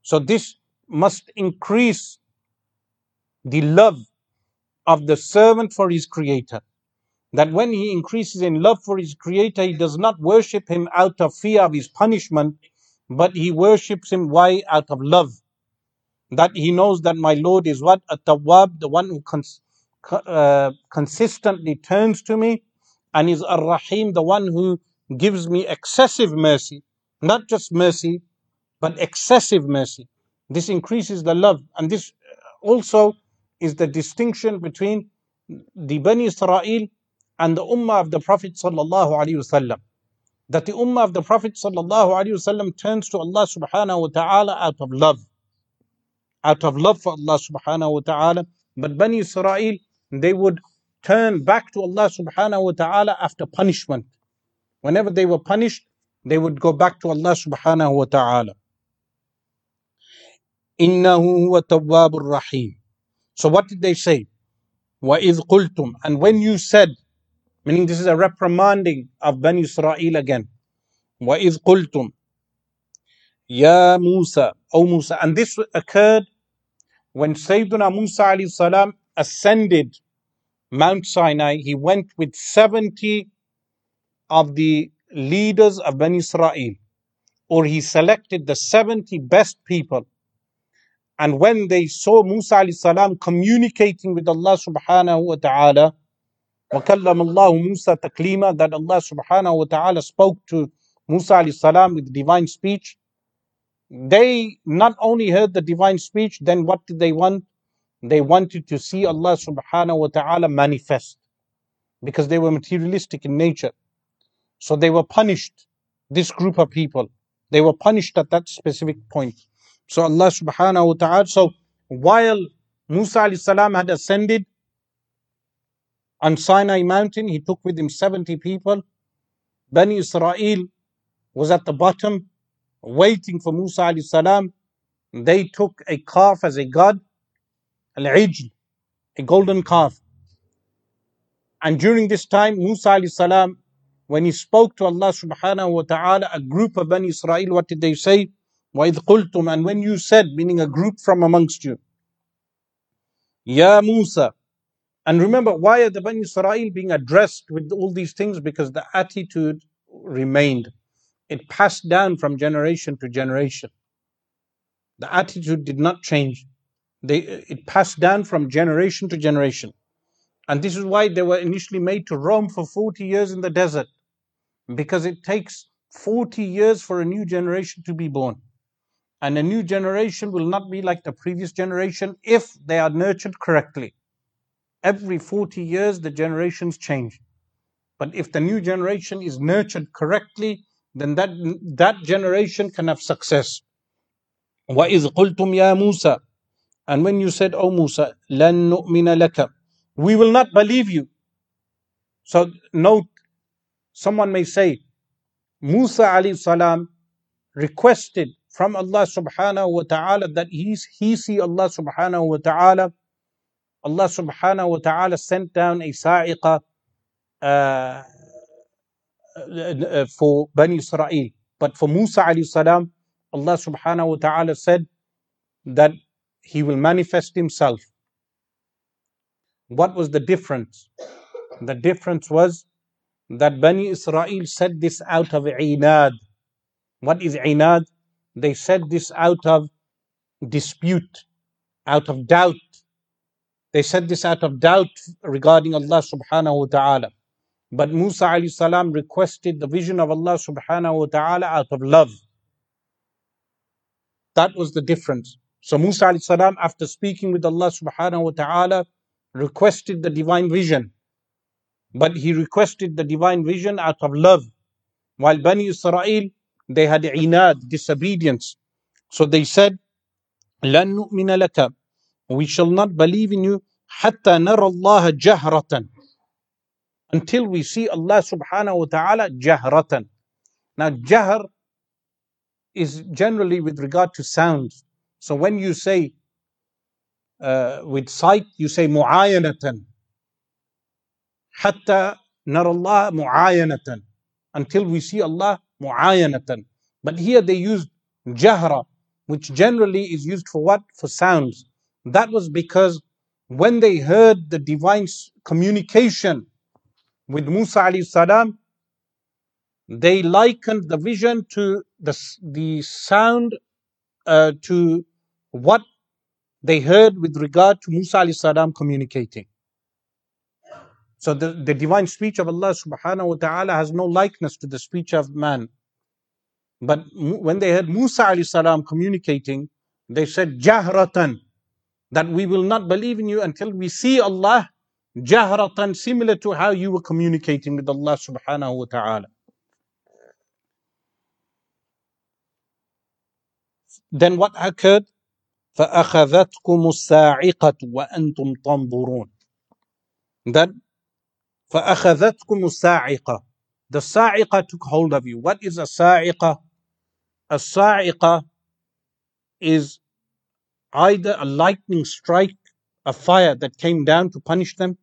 So this must increase the love of the servant for his creator. That when he increases in love for his creator, he does not worship him out of fear of his punishment, but he worships him why? Out of love. That he knows that my Lord is what? A tawab, the one who cons- uh, consistently turns to me, and is ar-rahim, the one who gives me excessive mercy. Not just mercy, but excessive mercy. This increases the love, and this also is the distinction between the Bani Israel and the Ummah of the Prophet sallallahu alaihi wasallam. That the Ummah of the Prophet sallallahu alaihi wasallam turns to Allah subhanahu wa taala out of love, out of love for Allah subhanahu wa taala. But Bani Israel they would turn back to Allah subhanahu wa taala after punishment. Whenever they were punished, they would go back to Allah subhanahu wa ta'ala. إِنَّهُ هُوَ التَّوَّابُ الرَّحِيمُ So what did they say? وَإِذْ قُلْتُمْ And when you said, meaning this is a reprimanding of Bani Israel again. وَإِذْ قُلْتُمْ Ya Musa, O Musa. And this occurred when Sayyidina Musa alayhi salam ascended Mount Sinai. He went with 70 of the leaders of Bani Israel, or he selected the 70 best people. And when they saw Musa alayhi salam communicating with Allah subhanahu wa ta'ala, وَكَلَّمَ اللَّهُ مُوسَى تَكْلِيمًا that Allah subhanahu wa ta'ala spoke to Musa alayhi salam with divine speech, they not only heard the divine speech, then what did they want? They wanted to see Allah subhanahu wa ta'ala manifest because they were materialistic in nature. So they were punished, this group of people. They were punished at that specific point. So Allah subhanahu wa ta'ala, so while Musa salam had ascended on Sinai mountain, he took with him 70 people. Bani Israel was at the bottom waiting for Musa salam. They took a calf as a god, al-ijl, a golden calf. And during this time, Musa salam, when he spoke to Allah subhanahu wa ta'ala, a group of Bani Israel, what did they say? وَإِذْ قُلْتُمْ And when you said, meaning a group from amongst you, Ya Musa, and remember, why are the Bani Israel being addressed with all these things? Because the attitude remained. It passed down from generation to generation. The attitude did not change. They, it passed down from generation to generation. And this is why they were initially made to roam for 40 years in the desert. Because it takes 40 years for a new generation to be born. And a new generation will not be like the previous generation if they are nurtured correctly. Every 40 years, the generations change. But if the new generation is nurtured correctly, then that, that generation can have success. وَإِذْ قُلْتُمْ يَا مُوسَى And when you said, O Musa, لَن نُؤْمِنَ لَكَ We will not believe you. So note, someone may say, Musa alayhi salam requested from Allah subhanahu wa ta'ala that he, he see Allah subhanahu wa ta'ala. Allah subhanahu wa ta'ala sent down a sa'iqa uh, uh, for Bani Israel. But for Musa alayhi salam, Allah subhanahu wa ta'ala said that he will manifest himself. What was the difference? The difference was that Bani Israel said this out of inad. What is inad? They said this out of dispute, out of doubt. They said this out of doubt regarding Allah subhanahu wa ta'ala. But Musa alayhi salam requested the vision of Allah subhanahu wa ta'ala out of love. That was the difference. So Musa alayhi salam, after speaking with Allah subhanahu wa ta'ala, requested the divine vision. But he requested the divine vision out of love. While Bani Israel, they had inad, disobedience. So they said, لن نؤمن لك. We shall not believe in you حتى نرى الله جهرة until we see Allah subhanahu wa ta'ala jahratan. Now, jahr is generally with regard to sounds. So when you say uh, with sight, you say mu'ayanatan. Hatta nar Allah mu'ayanatan. Until we see Allah mu'ayanatan. But here they used jahra, which generally is used for what? For sounds. That was because when they heard the divine communication with Musa alayhi salam, they likened the vision to the, the sound uh, to what they heard with regard to Musa alayhi salam communicating. So the, the divine speech of Allah subhanahu wa ta'ala has no likeness to the speech of man. But when they heard Musa alayhi salam communicating, they said, Jahratan, that we will not believe in you until we see Allah jahratan, similar to how you were communicating with Allah subhanahu wa ta'ala. Then what occurred? فأخذتكم الصاعقة وأنتم تنظرون. Then فأخذتكم الصاعقة. The sa'iqa took hold of you. What is a sa'iqa? A sa'iqa is either a lightning strike, a fire that came down to punish them,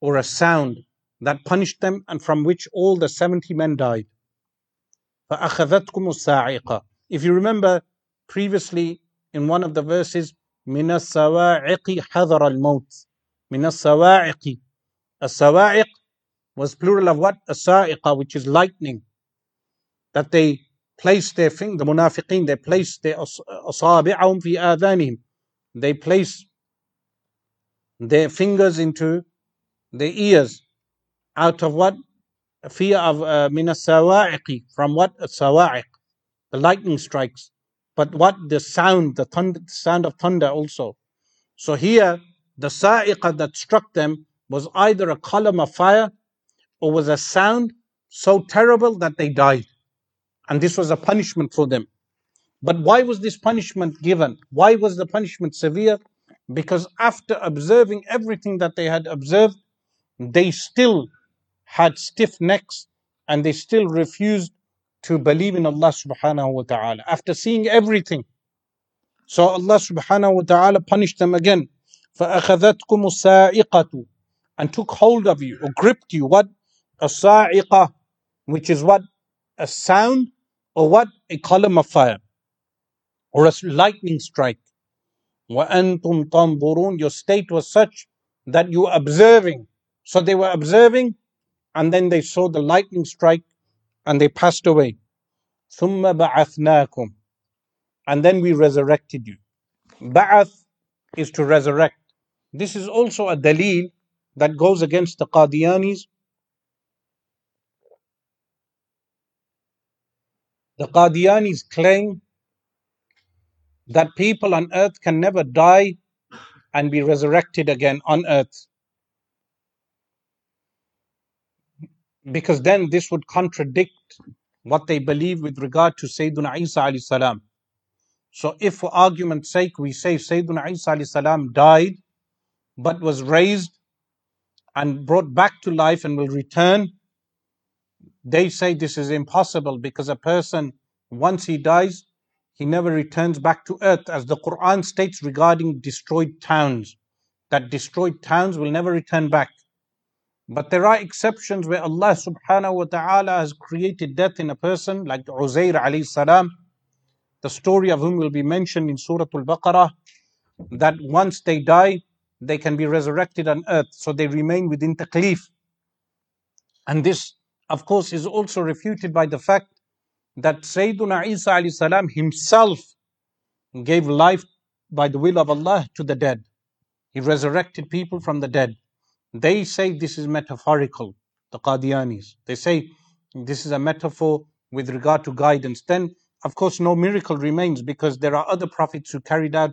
or a sound that punished them and from which all the 70 men died. If you remember previously in one of the verses, من السواعق حذر الموت من السواعق as-sawa'iq was plural of what? As-sa'iqa, which is lightning. That they placed their finger, the munafiqeen, they placed their asabi'ahum fi adhanihim. They placed their fingers into their ears out of what? Fear of uh, min uh, from what? Sawa'iq, the lightning strikes. But what? The sound, the, sound of thunder also. So here, the sa'iqa that struck them was either a column of fire or was a sound so terrible that they died. And this was a punishment for them. But why was this punishment given? Why was the punishment severe? Because after observing everything that they had observed, they still had stiff necks and they still refused to believe in Allah subhanahu wa ta'ala after seeing everything. So Allah subhanahu wa ta'ala punished them again. فَأَخَذَتْكُمُ السَّائِقَةُ and took hold of you or gripped you. What? A sa'iqah, which is what? A sound or what? A column of fire or a lightning strike. وَأَنْتُمْ تَنْظُرُونَ Your state was such that you were observing so they were observing, and then they saw the lightning strike, and they passed away. ثُمَّ بَعَثْنَاكُمْ And then we resurrected you. Ba'ath is to resurrect. This is also a dalil that goes against the Qadianis. The Qadianis claim that people on earth can never die and be resurrected again on earth. because then this would contradict what they believe with regard to Sayyidina Isa alayhi salam. So if for argument's sake we say Sayyidina Isa alayhi salam died but was raised and brought back to life and will return, they say this is impossible because a person, once he dies, he never returns back to earth, as the Quran states regarding destroyed towns, that destroyed towns will never return back. But there are exceptions where Allah subhanahu wa ta'ala has created death in a person, like Uzair alayhi salam, the story of whom will be mentioned in Surah Al-Baqarah, that once they die, they can be resurrected on earth, so they remain within taklif. And this, of course, is also refuted by the fact that Sayyiduna Isa salam himself gave life by the will of Allah to the dead. He resurrected people from the dead. They say this is metaphorical. the Qadianis. They say this is a metaphor with regard to guidance. Then, of course, no miracle remains because there are other prophets who carried out,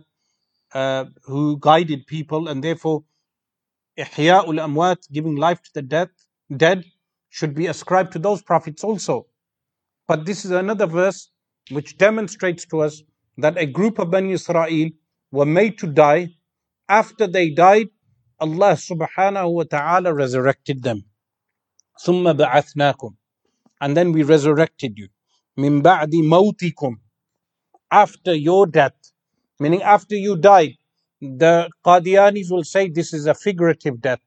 uh, who guided people, and therefore, Ihya'ul Amwat, giving life to the dead, dead, should be ascribed to those prophets also. But this is another verse which demonstrates to us that a group of Bani Israel were made to die. After they died, Allah subhanahu wa ta'ala resurrected them. ثم بعثناكم and then we resurrected you من بعد موتكم after your death meaning after you died the Qadianis will say this is a figurative death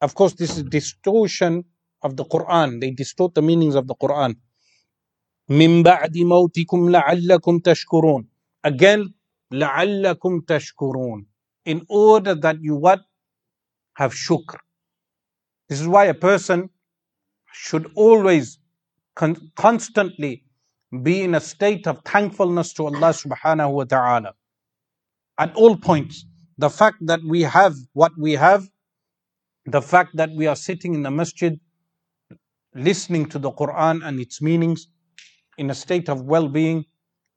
of course this is distortion of the Quran they distort the meanings of the Quran من بعد موتكم لعلكم تشكرون again لعلكم تشكرون in order that you what have shukr this is why a person should always con- constantly be in a state of thankfulness to Allah subhanahu wa ta'ala. At all points, the fact that we have what we have, the fact that we are sitting in the masjid listening to the Quran and its meanings in a state of well being,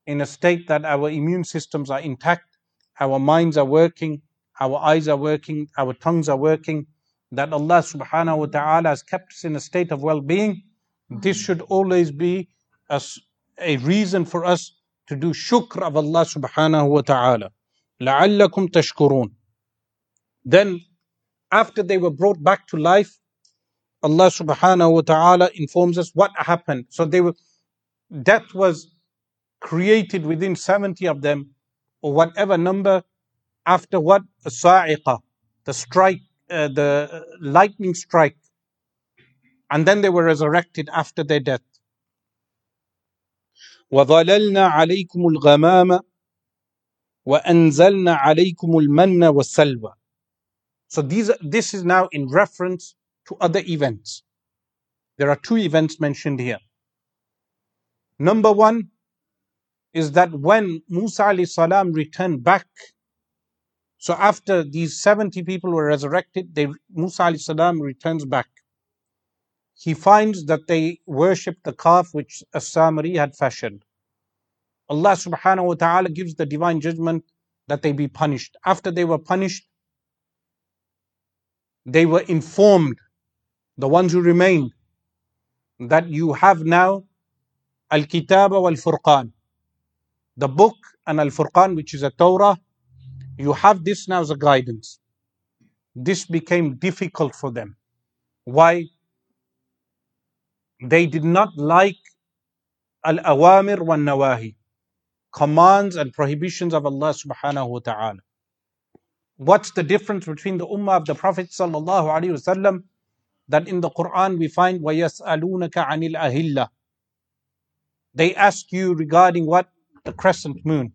in a state that our immune systems are intact, our minds are working, our eyes are working, our tongues are working, that Allah subhanahu wa ta'ala has kept us in a state of well being, this hmm. should always be a, a reason for us to do shukr of Allah subhanahu wa ta'ala. لَعَلَّكُمْ تَشْكُرُونَ Then, after they were brought back to life, Allah subhanahu wa ta'ala informs us what happened. So they were, death was created within 70 of them, or whatever number, after what? A sa'iqah, the strike uh, the lightning strike, and then they were resurrected after their death. وظللنا عليكم الغمام وأنزلنا عليكم المن والسلوى. So these, this is now in reference to other events. There are two events mentioned here. Number one is that when Musa salam returned back so after these 70 people were resurrected, they, Musa salam returns back. He finds that they worship the calf which As-Samiri had fashioned. Allah subhanahu wa ta'ala gives the divine judgment that they be punished. After they were punished, they were informed, the ones who remained, that you have now Al-Kitaba wal-Furqan, the book and Al-Furqan which is a Torah you have this now as a guidance. This became difficult for them. Why? They did not like al awamir wa nawahi, commands and prohibitions of Allah subhanahu wa ta'ala. What's the difference between the ummah of the Prophet sallallahu alaihi wasallam that in the Quran we find وَيَسْأَلُونَكَ عَنِ الْأَهِلَّةِ They ask you regarding what? The crescent moon.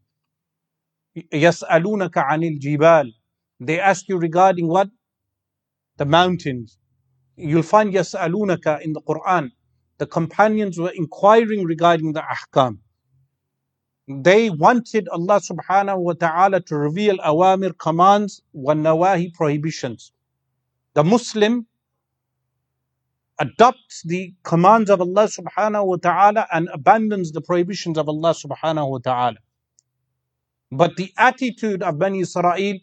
يَسْأَلُونَكَ عَنِ الْجِبَالِ They ask you regarding what? The mountains. You'll find يَسْأَلُونَكَ in the Quran. The companions were inquiring regarding the ahkam. They wanted Allah subhanahu wa ta'ala to reveal awamir commands wa nawahi prohibitions. The Muslim adopts the commands of Allah subhanahu wa ta'ala and abandons the prohibitions of Allah subhanahu wa ta'ala. But the attitude of Bani Israel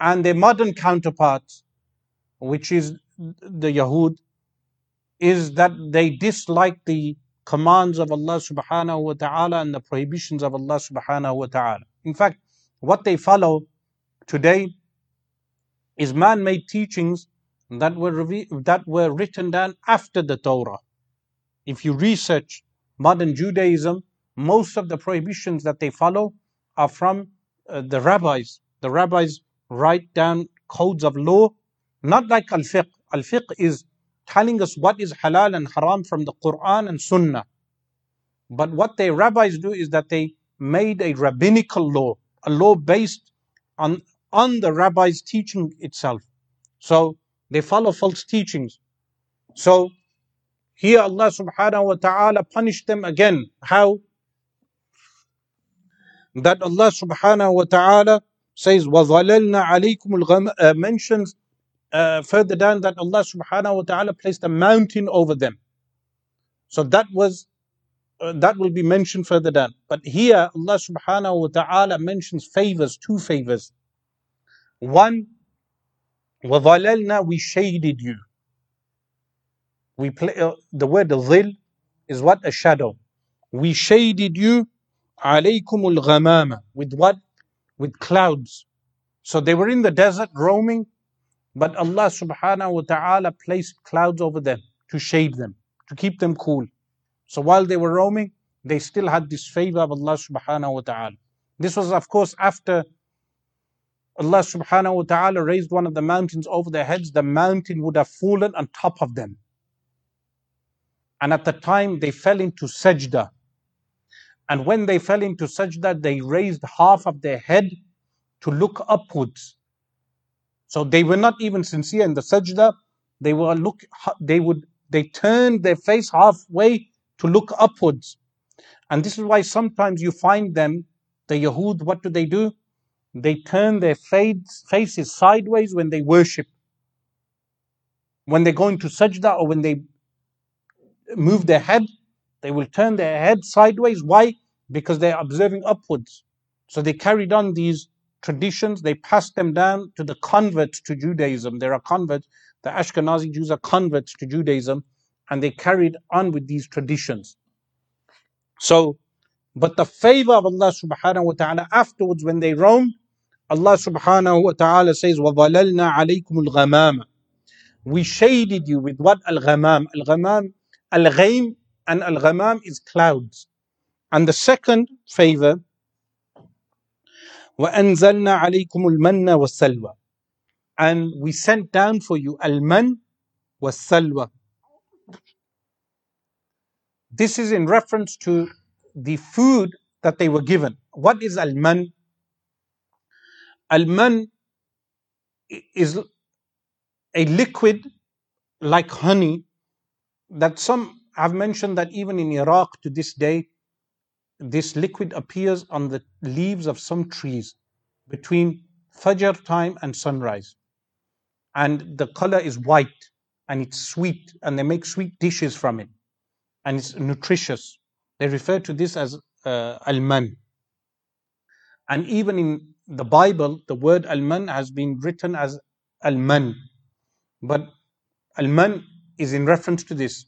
and their modern counterparts, which is the Yahud, is that they dislike the commands of Allah subhanahu wa ta'ala and the prohibitions of Allah subhanahu wa ta'ala. In fact, what they follow today is man made teachings that were, that were written down after the Torah. If you research modern Judaism, most of the prohibitions that they follow are from uh, the rabbis. The rabbis write down codes of law, not like al fiqh. Al fiqh is telling us what is halal and haram from the Quran and Sunnah. But what the rabbis do is that they made a rabbinical law, a law based on, on the rabbi's teaching itself. So they follow false teachings. So here Allah subhanahu wa ta'ala punished them again. How? that Allah subhanahu wa ta'ala says, وَظَلَلْنَا عَلَيْكُمُ الْغَمَ uh, mentions uh, further down that Allah subhanahu wa ta'ala placed a mountain over them. So that was uh, that will be mentioned further down. But here Allah subhanahu wa ta'ala mentions favors, two favors. One, وَظَلَلْنَا we shaded you. We play, uh, the word dhil is what? A shadow. We shaded you alaykum al with what? With clouds. So they were in the desert roaming, but Allah subhanahu wa ta'ala placed clouds over them to shade them, to keep them cool. So while they were roaming, they still had this favor of Allah subhanahu wa ta'ala. This was, of course, after Allah subhanahu wa ta'ala raised one of the mountains over their heads, the mountain would have fallen on top of them. And at the time, they fell into sajda. And when they fell into sajda, they raised half of their head to look upwards. So they were not even sincere in the sajda. They were look. They would. They turned their face halfway to look upwards. And this is why sometimes you find them, the Yahud, what do they do? They turn their faces sideways when they worship. When they go into sajda or when they move their head, they will turn their head sideways. Why? Because they are observing upwards. So they carried on these traditions, they passed them down to the converts to Judaism. There are converts, the Ashkenazi Jews are converts to Judaism, and they carried on with these traditions. So, but the favor of Allah subhanahu wa ta'ala afterwards when they roam, Allah subhanahu wa ta'ala says, وَظَلَلْنَا عَلَيْكُمُ الْغَمَامَ We shaded you with what? Al-ghamam. Al-ghamam, al-ghaim and al-ghamam is clouds. And the second favor, وَأَنزَلْنَا عَلَيْكُمُ الْمَنَّ وَالسَّلْوَى And we sent down for you al-man was-salwa. This is in reference to the food that they were given. What is al-man? Al-man is a liquid like honey that some have mentioned that even in Iraq to this day, this liquid appears on the leaves of some trees between Fajr time and sunrise. And the color is white and it's sweet, and they make sweet dishes from it. And it's nutritious. They refer to this as uh, al-man. And even in the Bible, the word al-man has been written as al-man. But al-man is in reference to this.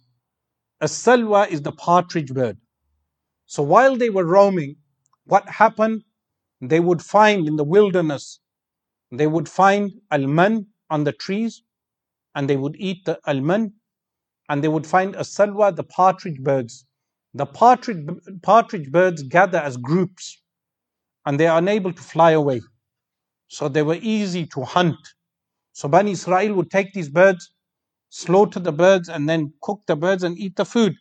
As-salwa is the partridge bird. So while they were roaming, what happened? They would find in the wilderness, they would find al-man on the trees, and they would eat the al-man, and they would find as-salwa, the partridge birds. The partridge, partridge birds gather as groups, and they are unable to fly away. So they were easy to hunt. So Bani Israel would take these birds, slaughter the birds, and then cook the birds and eat the food.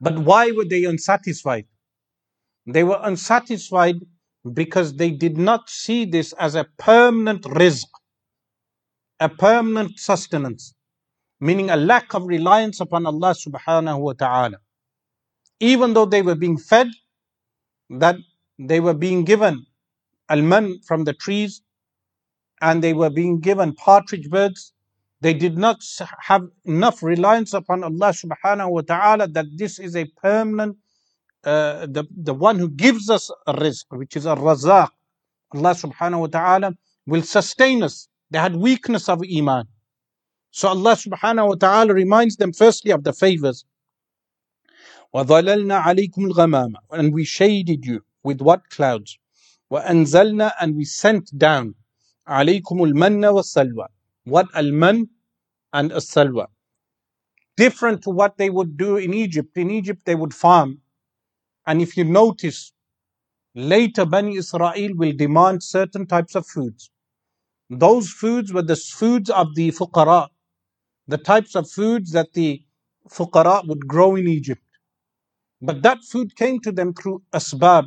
But why were they unsatisfied? They were unsatisfied because they did not see this as a permanent rizq, a permanent sustenance, meaning a lack of reliance upon Allah subhanahu wa ta'ala. Even though they were being fed, that they were being given alman from the trees, and they were being given partridge birds, they did not have enough reliance upon Allah subhanahu wa ta'ala that this is a permanent, uh, the, the one who gives us a rizq, which is a razaq. Allah subhanahu wa ta'ala will sustain us. They had weakness of iman. So Allah subhanahu wa ta'ala reminds them firstly of the favors. وَظَلَلْنَا عَلَيْكُمُ الْغَمَامَ And we shaded you with what clouds? وَأَنزَلْنَا And we sent down عَلَيْكُمُ الْمَنَّ وَالسَّلْوَى what al-man and as-salwa. Different to what they would do in Egypt. In Egypt, they would farm. And if you notice, later Bani Israel will demand certain types of foods. Those foods were the foods of the fuqara, the types of foods that the fuqara would grow in Egypt. But that food came to them through asbab.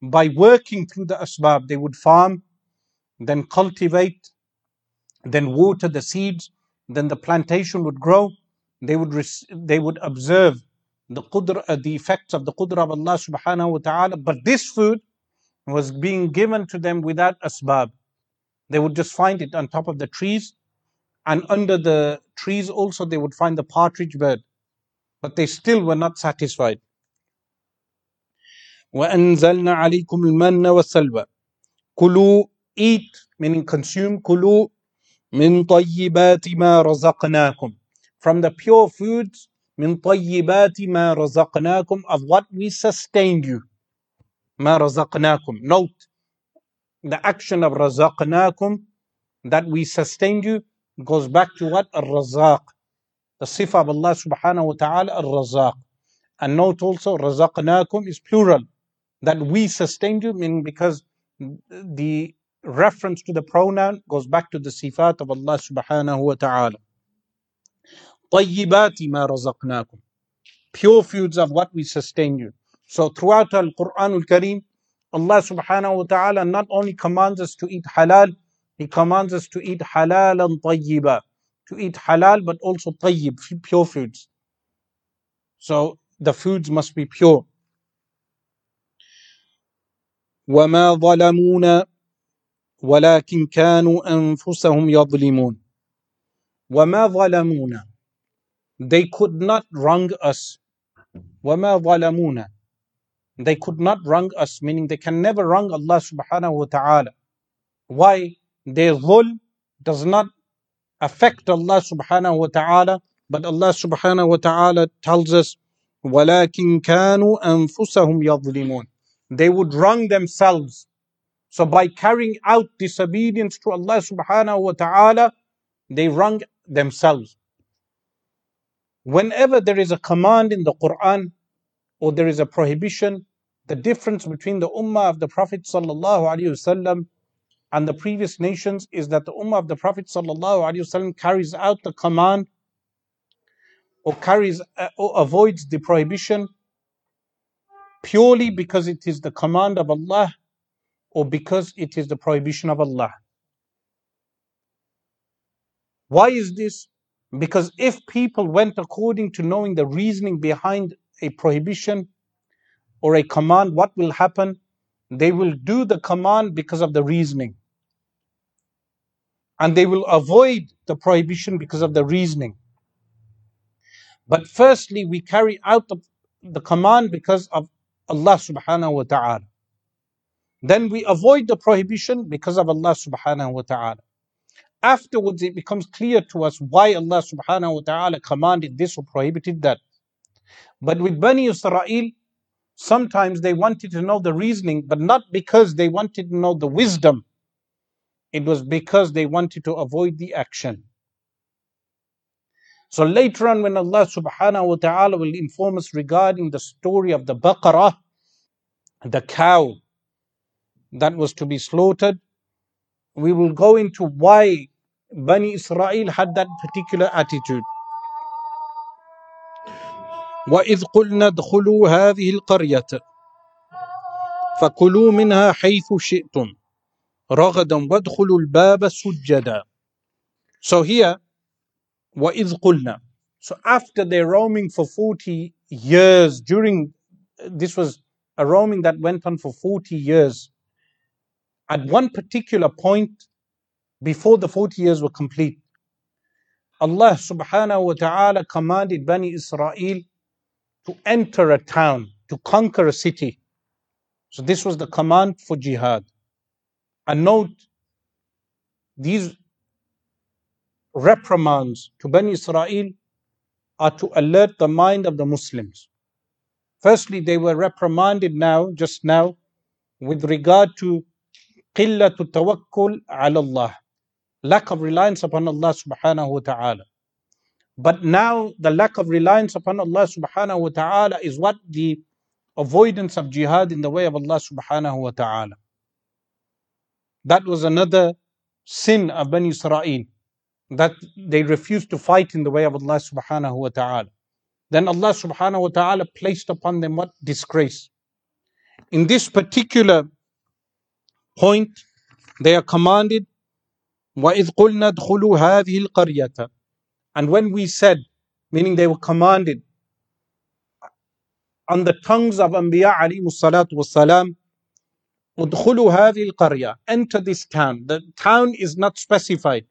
By working through the asbab, they would farm, then cultivate, then water the seeds, then the plantation would grow. They would they would observe the qudr, uh, the effects of the qudra of Allah subhanahu wa ta'ala. But this food was being given to them without asbab. They would just find it on top of the trees, and under the trees also they would find the partridge bird. But they still were not satisfied. وأنزلنا عليكم المن والسلوى كلوا eat meaning consume كلوا من طيبات ما رزقناكم from the pure foods من طيبات ما رزقناكم of what we sustained you ما رزقناكم note the action of رزقناكم that we sustained you goes back to what الرزاق the sifa of Allah subhanahu wa ta'ala الرزاق and note also رزقناكم is plural that we sustained you meaning because the reference to the pronoun goes back to the sifat of Allah subhanahu wa ta'ala. طيبات ما رزقناكم pure foods of what we sustain you. So throughout Al Quran Al Kareem, Allah subhanahu wa ta'ala not only commands us to eat halal, He commands us to eat halal and tayyiba, to eat halal but also tayyib, pure foods. So the foods must be pure. وما ظلمونا ولكن كانوا أنفسهم يظلمون وما ظلمونا they could not wrong us وما ظلمونا they could not wrong us meaning they can never wrong Allah subhanahu wa ta'ala why their dhulm does not affect Allah subhanahu wa ta'ala but Allah subhanahu wa ta'ala tells us ولكن كانوا أنفسهم يظلمون they would wrong themselves so by carrying out disobedience to Allah subhanahu wa ta'ala, they wrong themselves. Whenever there is a command in the Quran or there is a prohibition, the difference between the ummah of the Prophet sallallahu wasallam and the previous nations is that the ummah of the Prophet sallallahu wasallam carries out the command or carries uh, or avoids the prohibition purely because it is the command of Allah or because it is the prohibition of Allah. Why is this? Because if people went according to knowing the reasoning behind a prohibition or a command, what will happen? They will do the command because of the reasoning. And they will avoid the prohibition because of the reasoning. But firstly, we carry out the, the command because of Allah subhanahu wa ta'ala. Then we avoid the prohibition because of Allah subhanahu wa ta'ala. Afterwards, it becomes clear to us why Allah subhanahu wa ta'ala commanded this or prohibited that. But with Bani Israel, sometimes they wanted to know the reasoning, but not because they wanted to know the wisdom. It was because they wanted to avoid the action. So later on, when Allah subhanahu wa ta'ala will inform us regarding the story of the Baqarah, the cow that was to be slaughtered. We will go into why Bani Israel had that particular attitude. وإذ قلنا ادخلوا هذه القرية فكلوا منها حيث شئتم رغدا وادخلوا الباب سجدا So here وإذ قلنا So after they're roaming for 40 years during this was a roaming that went on for 40 years at one particular point before the 40 years were complete, Allah subhanahu wa ta'ala commanded Bani Israel to enter a town, to conquer a city. So this was the command for jihad. And note, these reprimands to Bani Israel are to alert the mind of the Muslims. Firstly, they were reprimanded now, just now, with regard to قلة التوكل على Allah. Lack of reliance upon Allah subhanahu wa ta'ala. But now the lack of reliance upon Allah subhanahu wa ta'ala is what the avoidance of jihad in the way of Allah subhanahu wa ta'ala. That was another sin of Bani Israel that they refused to fight in the way of Allah subhanahu wa ta'ala. Then Allah subhanahu wa ta'ala placed upon them what disgrace. In this particular point, they are commanded, وَإِذْ قُلْنَا ادْخُلُوا هَذِهِ الْقَرْيَةَ And when we said, meaning they were commanded, on the tongues of Anbiya alayhi salatu wasalam, ادخلوا هذه القرية enter this town the town is not specified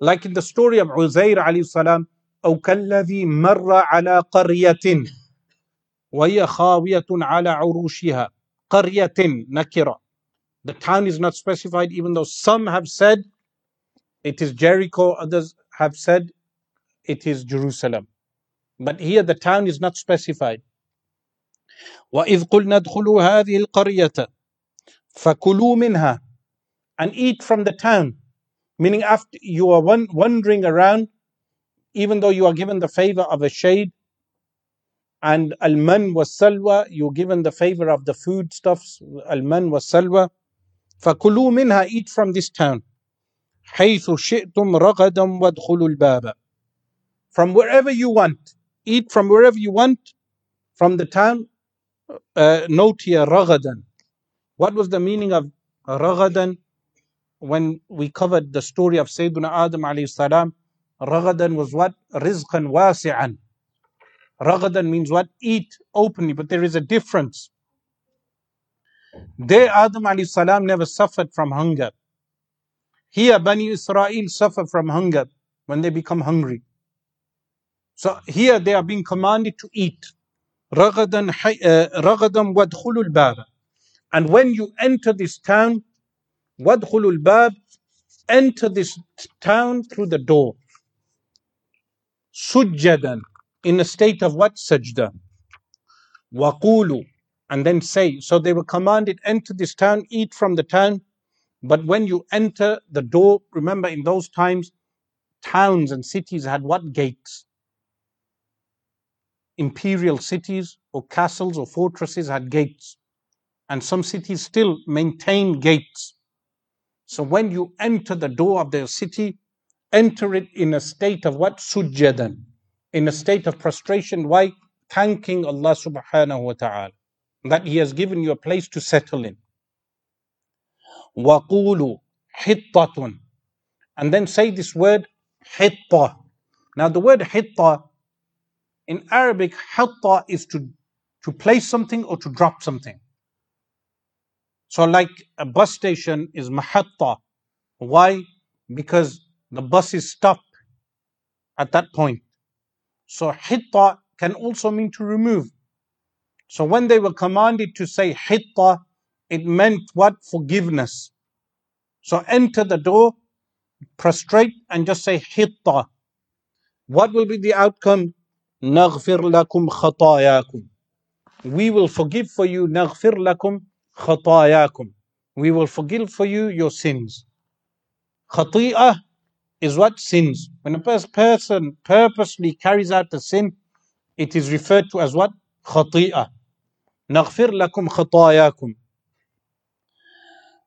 like in the story of Uzair alayhi salam أو كالذي مر على قرية وهي خاوية على عروشها قرية نكرة the town is not specified even though some have said it is Jericho others have said it is Jerusalem but here the town is not specified وإذ قلنا ادخلوا هذه القرية فكلوا منها and eat from the town meaning after you are wandering around even though you are given the favor of a shade and al-man was salwa you're given the favor of the foodstuffs al-man was salwa فكلوا منها eat from this town حيث شئتم رغدا وادخلوا الباب from wherever you want eat from wherever you want from the town uh, note here ragadan what was the meaning of ragadan when we covered the story of Sayyidina Adam alayhi salam ragadan was what rizqan wasi'an ragadan means what eat openly but there is a difference there Adam alayhi salam never suffered from hunger here Bani Israel suffer from hunger when they become hungry so here they are being commanded to eat رغدا رغدا وادخلوا الباب and when you enter this town وادخلوا الباب enter this town through the door سجدا in a state of what sajda? Waqulu. And then say, so they were commanded, enter this town, eat from the town. But when you enter the door, remember in those times, towns and cities had what gates? Imperial cities or castles or fortresses had gates. And some cities still maintain gates. So when you enter the door of their city, enter it in a state of what? Sujadan in a state of prostration. Why? Thanking Allah subhanahu wa ta'ala that He has given you a place to settle in. وَقُولُوا حِطَّةٌ And then say this word, hitta. Now the word hitta in Arabic, hatta is to, to place something or to drop something. So, like a bus station is mahatta. Why? Because the buses stop at that point. So, hitta can also mean to remove. So, when they were commanded to say hitta, it meant what? Forgiveness. So, enter the door, prostrate, and just say hitta. What will be the outcome? نغفر لكم خطاياكم we will forgive for you نغفر لكم خطاياكم we will forgive for you your sins خطيئة is what sins when a person purposely carries out the sin it is referred to as what خطيئة نغفر لكم خطاياكم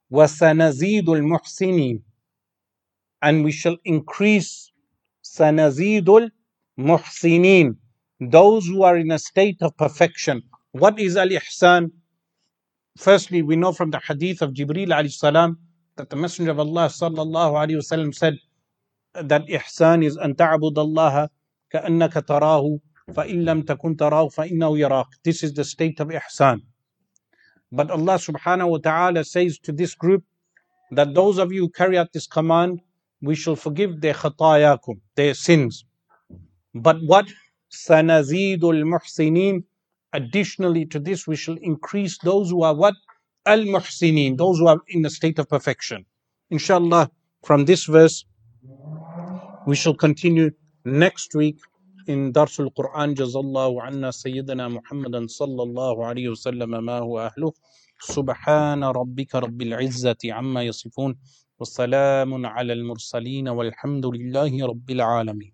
وسنزيد المحسنين and we shall increase سنزيد المحسنين those who are in a state of perfection. What is al ihsan? Firstly, we know from the hadith of Jibril alayhi salam that the Messenger of Allah sallallahu alayhi wasallam said that ihsan is an ta'bud Allah ka'annaka tarahu فإن لم تكن تراه فإنه يراك. This is the state of ihsan. But Allah subhanahu wa ta'ala says to this group that those of you who carry out this command, we shall forgive their khatayakum, their sins. But what sanazidul muhsinin. Additionally to this, we shall increase those who are what? Al muhsinin, those who are in a state of perfection. Inshallah, from this verse, we shall continue next week in Darsul Quran. Jazallahu anna Sayyidina Muhammadan sallallahu alayhi wa sallam ma huwa ahluh. سبحان ربك رب العزة عما يصفون وسلام على المرسلين والحمد لله رب العالمين